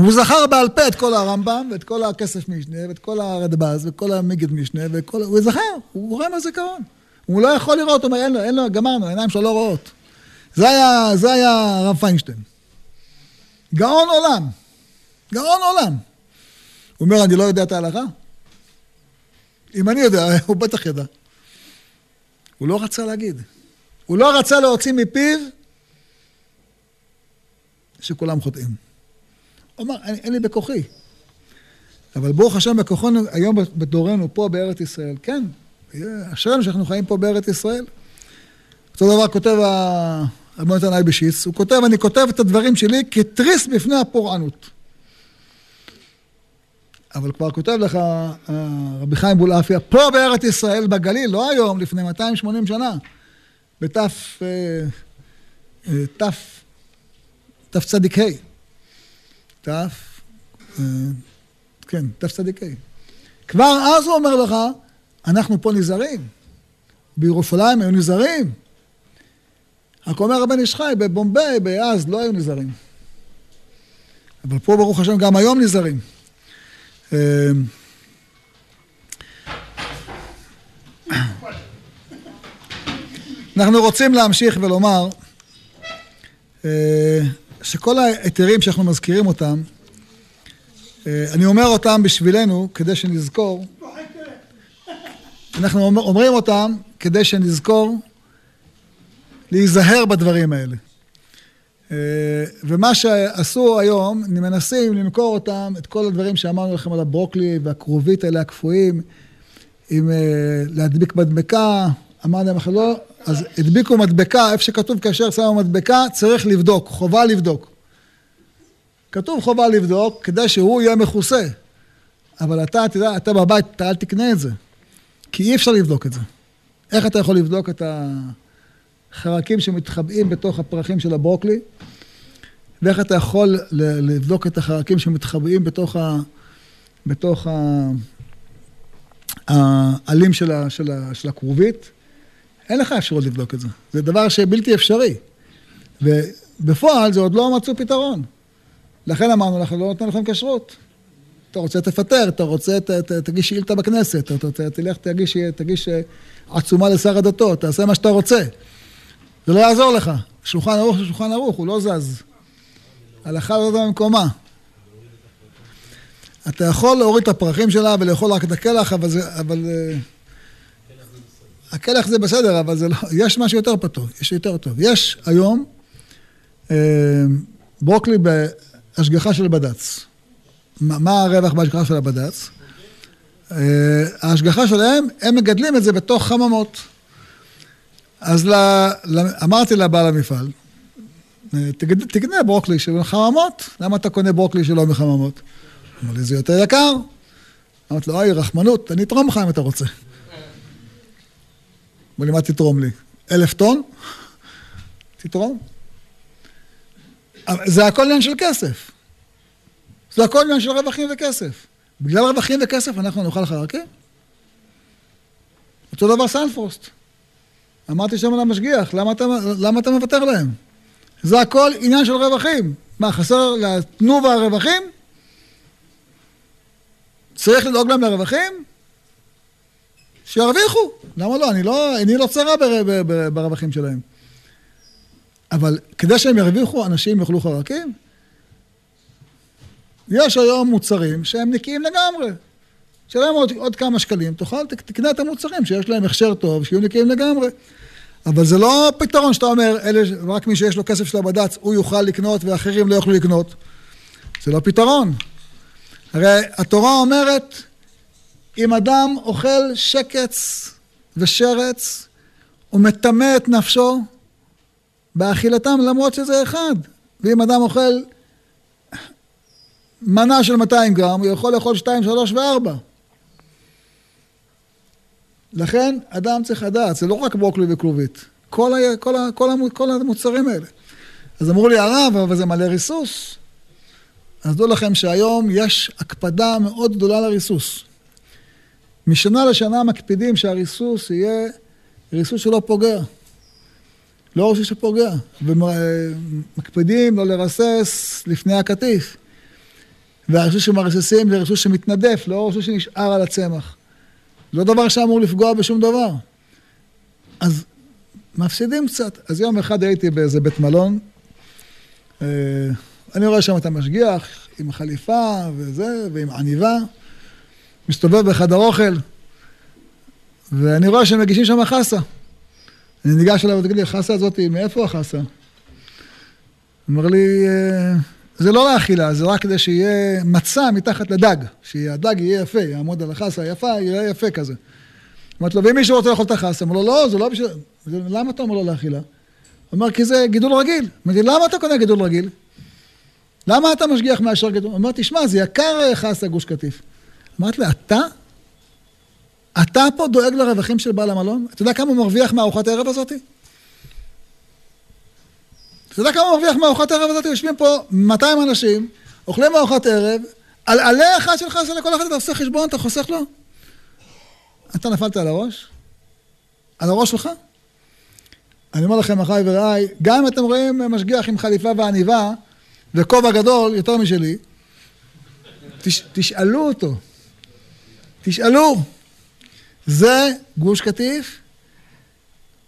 והוא זכר בעל פה את כל הרמב"ם, ואת כל הכסף משנה, ואת כל הרדב"ז, ואת כל המגד משנה, וכל... הוא זכר, הוא קורא מהזיכרון. הוא לא יכול לראות, הוא אומר, אין לו, אין לו, גמרנו, העיניים שלו לא רואות. זה היה, זה היה הרב פיינשטיין. גאון עולם. גאון עולם. הוא אומר, אני לא יודע את ההלכה? אם אני יודע, הוא בטח ידע. הוא לא רצה להגיד. הוא לא רצה להוציא מפיו שכולם חוטאים. הוא אמר, אין, לי בכוחי. אבל ברוך השם בכוחנו היום בדורנו פה בארץ ישראל. כן, אשרינו שאנחנו חיים פה בארץ ישראל. אותו דבר כותב רבי יונתן אייבשיץ, הוא כותב, אני כותב את הדברים שלי כתריס בפני הפורענות. אבל כבר כותב לך אה, רבי חיים בולעפיה, פה בארץ ישראל, בגליל, לא היום, לפני 280 שנה, בתף... אה, אה, תף... תצ"ה. תף... כן, תצ"ה. כבר אז הוא אומר לך, אנחנו פה נזהרים. בירושלים היו נזהרים. רק אומר רבן איש חי, בבומביי, באז, לא היו נזהרים. אבל פה, ברוך השם, גם היום נזהרים. אמ, אנחנו רוצים להמשיך ולומר אה, שכל ההיתרים שאנחנו מזכירים אותם, אה, אני אומר אותם בשבילנו כדי שנזכור, אנחנו אומרים אותם כדי שנזכור להיזהר בדברים האלה. אה, ומה שעשו היום, מנסים למכור אותם, את כל הדברים שאמרנו לכם על הברוקלי והכרובית האלה הקפואים, עם אה, להדביק מדבקה, אמרנו להם לא, אז הדביקו מדבקה, איפה שכתוב כאשר שמו מדבקה, צריך לבדוק, חובה לבדוק. כתוב חובה לבדוק כדי שהוא יהיה מכוסה. אבל אתה, יודע, אתה בבית, אתה אל תקנה את זה. כי אי אפשר לבדוק את זה. איך אתה יכול לבדוק את החרקים שמתחבאים בתוך הפרחים של הברוקלי? ואיך אתה יכול לבדוק את החרקים שמתחבאים בתוך, ה, בתוך ה, העלים של, ה, של, ה, של הכרובית? אין לך אפשרות לבדוק את זה. זה דבר שבלתי אפשרי. ובפועל זה עוד לא מצאו פתרון. לכן אמרנו, אנחנו לא נותנים לכם כשרות. אתה רוצה, תפטר, אתה רוצה, ת, ת, תגיש שאילתה בכנסת, אתה רוצה, תלך, תגיש, תגיש אה, עצומה לשר הדתות, תעשה מה שאתה רוצה. זה לא יעזור לך. שולחן ערוך זה שולחן ערוך, הוא לא זז. הלכה לא במקומה. אתה יכול להוריד את הפרחים שלה ולאכול רק את הקלח, אבל זה... אבל... אה, הקלח זה בסדר, אבל זה לא... יש משהו יותר פתור, יש יותר טוב. יש היום אה, ברוקלי בהשגחה של בד"ץ. מה, מה הרווח בהשגחה של הבד"ץ? אה, ההשגחה שלהם, הם מגדלים את זה בתוך חממות. אז ל, אמרתי לבעל המפעל, תקנה ברוקלי של חממות, למה אתה קונה ברוקלי שלא מחממות? אמר לי, זה יותר יקר. אמרתי לו, אוי, רחמנות, אני אתרום לך אם אתה רוצה. אמר לי, מה תתרום לי? אלף טון? תתרום. זה הכל עניין של כסף. זה הכל עניין של רווחים וכסף. בגלל רווחים וכסף אנחנו נאכל חרקים? אותו דבר סנפרוסט. אמרתי שם למשגיח, למה אתה, למה אתה מוותר להם? זה הכל עניין של רווחים. מה, חסר לתנובה הרווחים? צריך לדאוג להם לרווחים? שירוויחו. למה לא? אני לא, אני לא צרה ברווחים שלהם. אבל כדי שהם ירוויחו, אנשים יאכלו חרקים? יש היום מוצרים שהם נקיים לגמרי. שלם עוד, עוד כמה שקלים, תאכל, תקנה את המוצרים שיש להם הכשר טוב, שיהיו נקיים לגמרי. אבל זה לא פתרון שאתה אומר, אלה, רק מי שיש לו כסף של הבד"ץ, הוא יוכל לקנות ואחרים לא יוכלו לקנות. זה לא פתרון. הרי התורה אומרת, אם אדם אוכל שקץ ושרץ, הוא מטמא את נפשו באכילתם למרות שזה אחד. ואם אדם אוכל מנה של 200 גרם, הוא יכול לאכול 2, 3 ו-4. לכן אדם צריך לדעת, זה לא רק ברוקלי וכלובית, כל, ה, כל, ה, כל, ה, כל המוצרים האלה. אז אמרו לי, הרב, אבל זה מלא ריסוס. אז דעו לכם שהיום יש הקפדה מאוד גדולה לריסוס. משנה לשנה מקפידים שהריסוס יהיה ריסוס שלא פוגע. לא ריסוס שפוגע. ומקפידים לא לרסס לפני הקטיף. והריסוס שמרססים זה ריסוס שמתנדף, לא ריסוס שנשאר על הצמח. לא דבר שאמור לפגוע בשום דבר. אז מפסידים קצת. אז יום אחד הייתי באיזה בית מלון, אה, אני רואה שם את המשגיח עם חליפה וזה, ועם עניבה, מסתובב בחדר אוכל, ואני רואה שהם מגישים שם חסה. אני ניגש אליו ותגיד לי, החסה הזאת, מאיפה החסה? אומר לי, אה, זה לא לאכילה, זה רק כדי שיהיה מצע מתחת לדג, שהדג יהיה יפה, יעמוד על החסה יפה, יהיה יפה כזה. אמרתי לו, ואם מישהו רוצה לאכול את החסה? אמר לו, לא, זה לא בשביל... למה אתה אומר לו לאכילה? הוא אומר, כי זה גידול רגיל. אמרתי, למה אתה קונה גידול רגיל? למה אתה משגיח מאשר גידול? הוא אומר, תשמע, זה יקר אה, חסה גוש קטיף. אמרתי לו, אתה? אתה פה דואג לרווחים של בעל המלון? אתה יודע כמה הוא מרוויח מארוחת הערב הזאתי? אתה יודע כמה הוא מרוויח מארוחת הערב הזאת? יושבים פה 200 אנשים, אוכלים מארוחת ערב, על עלה אחד שלך, של לכל אחד אתה עושה חשבון, אתה חוסך לו? אתה נפלת על הראש? על הראש שלך? אני אומר לכם, אחיי ורעיי, גם אם אתם רואים משגיח עם חליפה ועניבה וכובע גדול, יותר משלי, תש, תשאלו אותו. תשאלו. זה גוש קטיף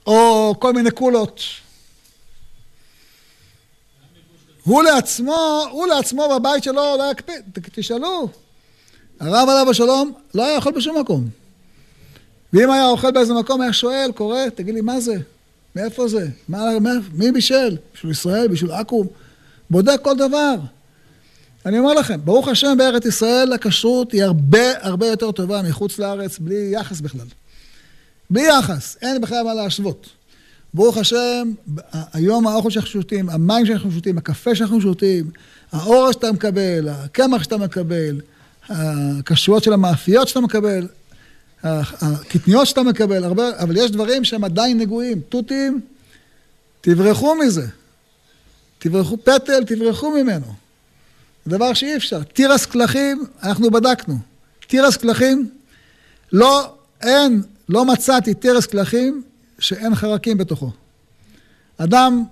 או כל מיני קולות הוא לעצמו, הוא לעצמו בבית שלו לא יקפיד, תשאלו. הרב עליו השלום לא היה יכול בשום מקום. ואם היה אוכל באיזה מקום, היה שואל, קורא, תגיד לי, מה זה? מאיפה זה? מה, מי בישל? בשביל ישראל? בשביל עכו"ם? בודק כל דבר. אני אומר לכם, ברוך השם בארץ ישראל הכשרות היא הרבה הרבה יותר טובה מחוץ לארץ, בלי יחס בכלל. בלי יחס, אין בכלל מה להשוות. ברוך השם, היום האוכל שאנחנו שותים, המים שאנחנו שותים, הקפה שאנחנו שותים, האור שאתה מקבל, הקמח שאתה מקבל, הכשרויות של המאפיות שאתה מקבל, הקטניות שאתה מקבל, הרבה, אבל יש דברים שהם עדיין נגועים. תותים, תברחו מזה. תברחו, פטל, תברחו ממנו. זה דבר שאי אפשר. תירס קלחים, אנחנו בדקנו. תירס קלחים, לא, אין, לא מצאתי תירס קלחים שאין חרקים בתוכו. אדם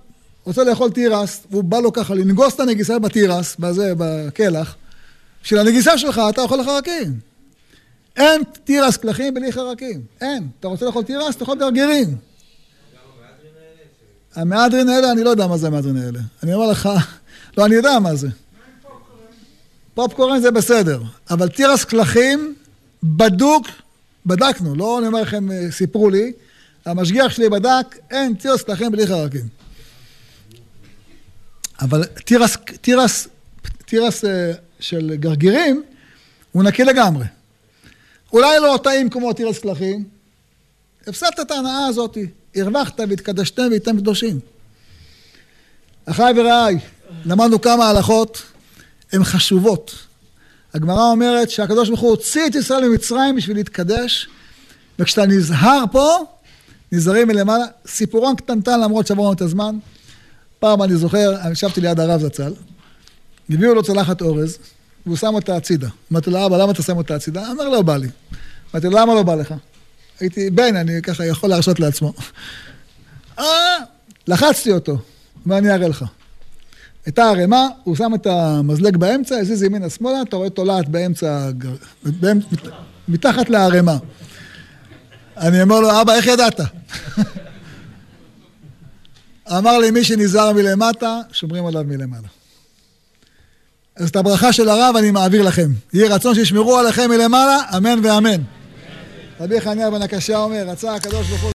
רוצה לאכול תירס, והוא בא לו ככה לנגוס את הנגיסה בתירס, בזה, בקלח, בשביל הנגיסה שלך אתה אוכל חרקים. אין תירס קלחים בלי חרקים, אין. אתה רוצה לאכול תירס, תאכול גרגירים. המהדרין האלה, אני לא יודע מה זה המהדרין האלה. אני אומר לך, לא, אני יודע מה זה. פופקורן זה בסדר, אבל תירס קלחים, בדוק, בדקנו, לא אני אומר לכם, אה, סיפרו לי, המשגיח שלי בדק, אין תירס קלחים בלי חרקים. אבל תירס, תירס, תירס אה, של גרגירים, הוא נקי לגמרי. אולי לא טעים כמו תירס קלחים, הפסדת את ההנאה הזאת, הרווחת והתקדשתם והייתם קדושים. אחיי ורעיי, למדנו כמה הלכות, הן חשובות. הגמרא אומרת שהקדוש ברוך הוא הוציא את ישראל ממצרים בשביל להתקדש, וכשאתה נזהר פה, נזהרים מלמעלה. סיפורון קטנטן למרות שעברנו את הזמן. פעם אני זוכר, אני ישבתי ליד הרב זצ"ל, הביאו לו צלחת אורז, והוא שם אותה הצידה. אמרתי לו, אבא, למה אתה שם אותה הצידה? אמר, לא בא לי. אמרתי לו, למה לא בא לך? הייתי בן, אני ככה יכול להרשות לעצמו. אה, לחצתי אותו, ואני אראה לך. הייתה ערימה, הוא שם את המזלג באמצע, הזיז ימינה שמאלה, אתה רואה תולעת באמצע, מתחת לערימה. אני אומר לו, אבא, איך ידעת? אמר לי, מי שנזהר מלמטה, שומרים עליו מלמעלה. אז את הברכה של הרב אני מעביר לכם. יהי רצון שישמרו עליכם מלמעלה, אמן ואמן. רבי חניה בן הקשה אומר, רצה הקדוש ברוך הוא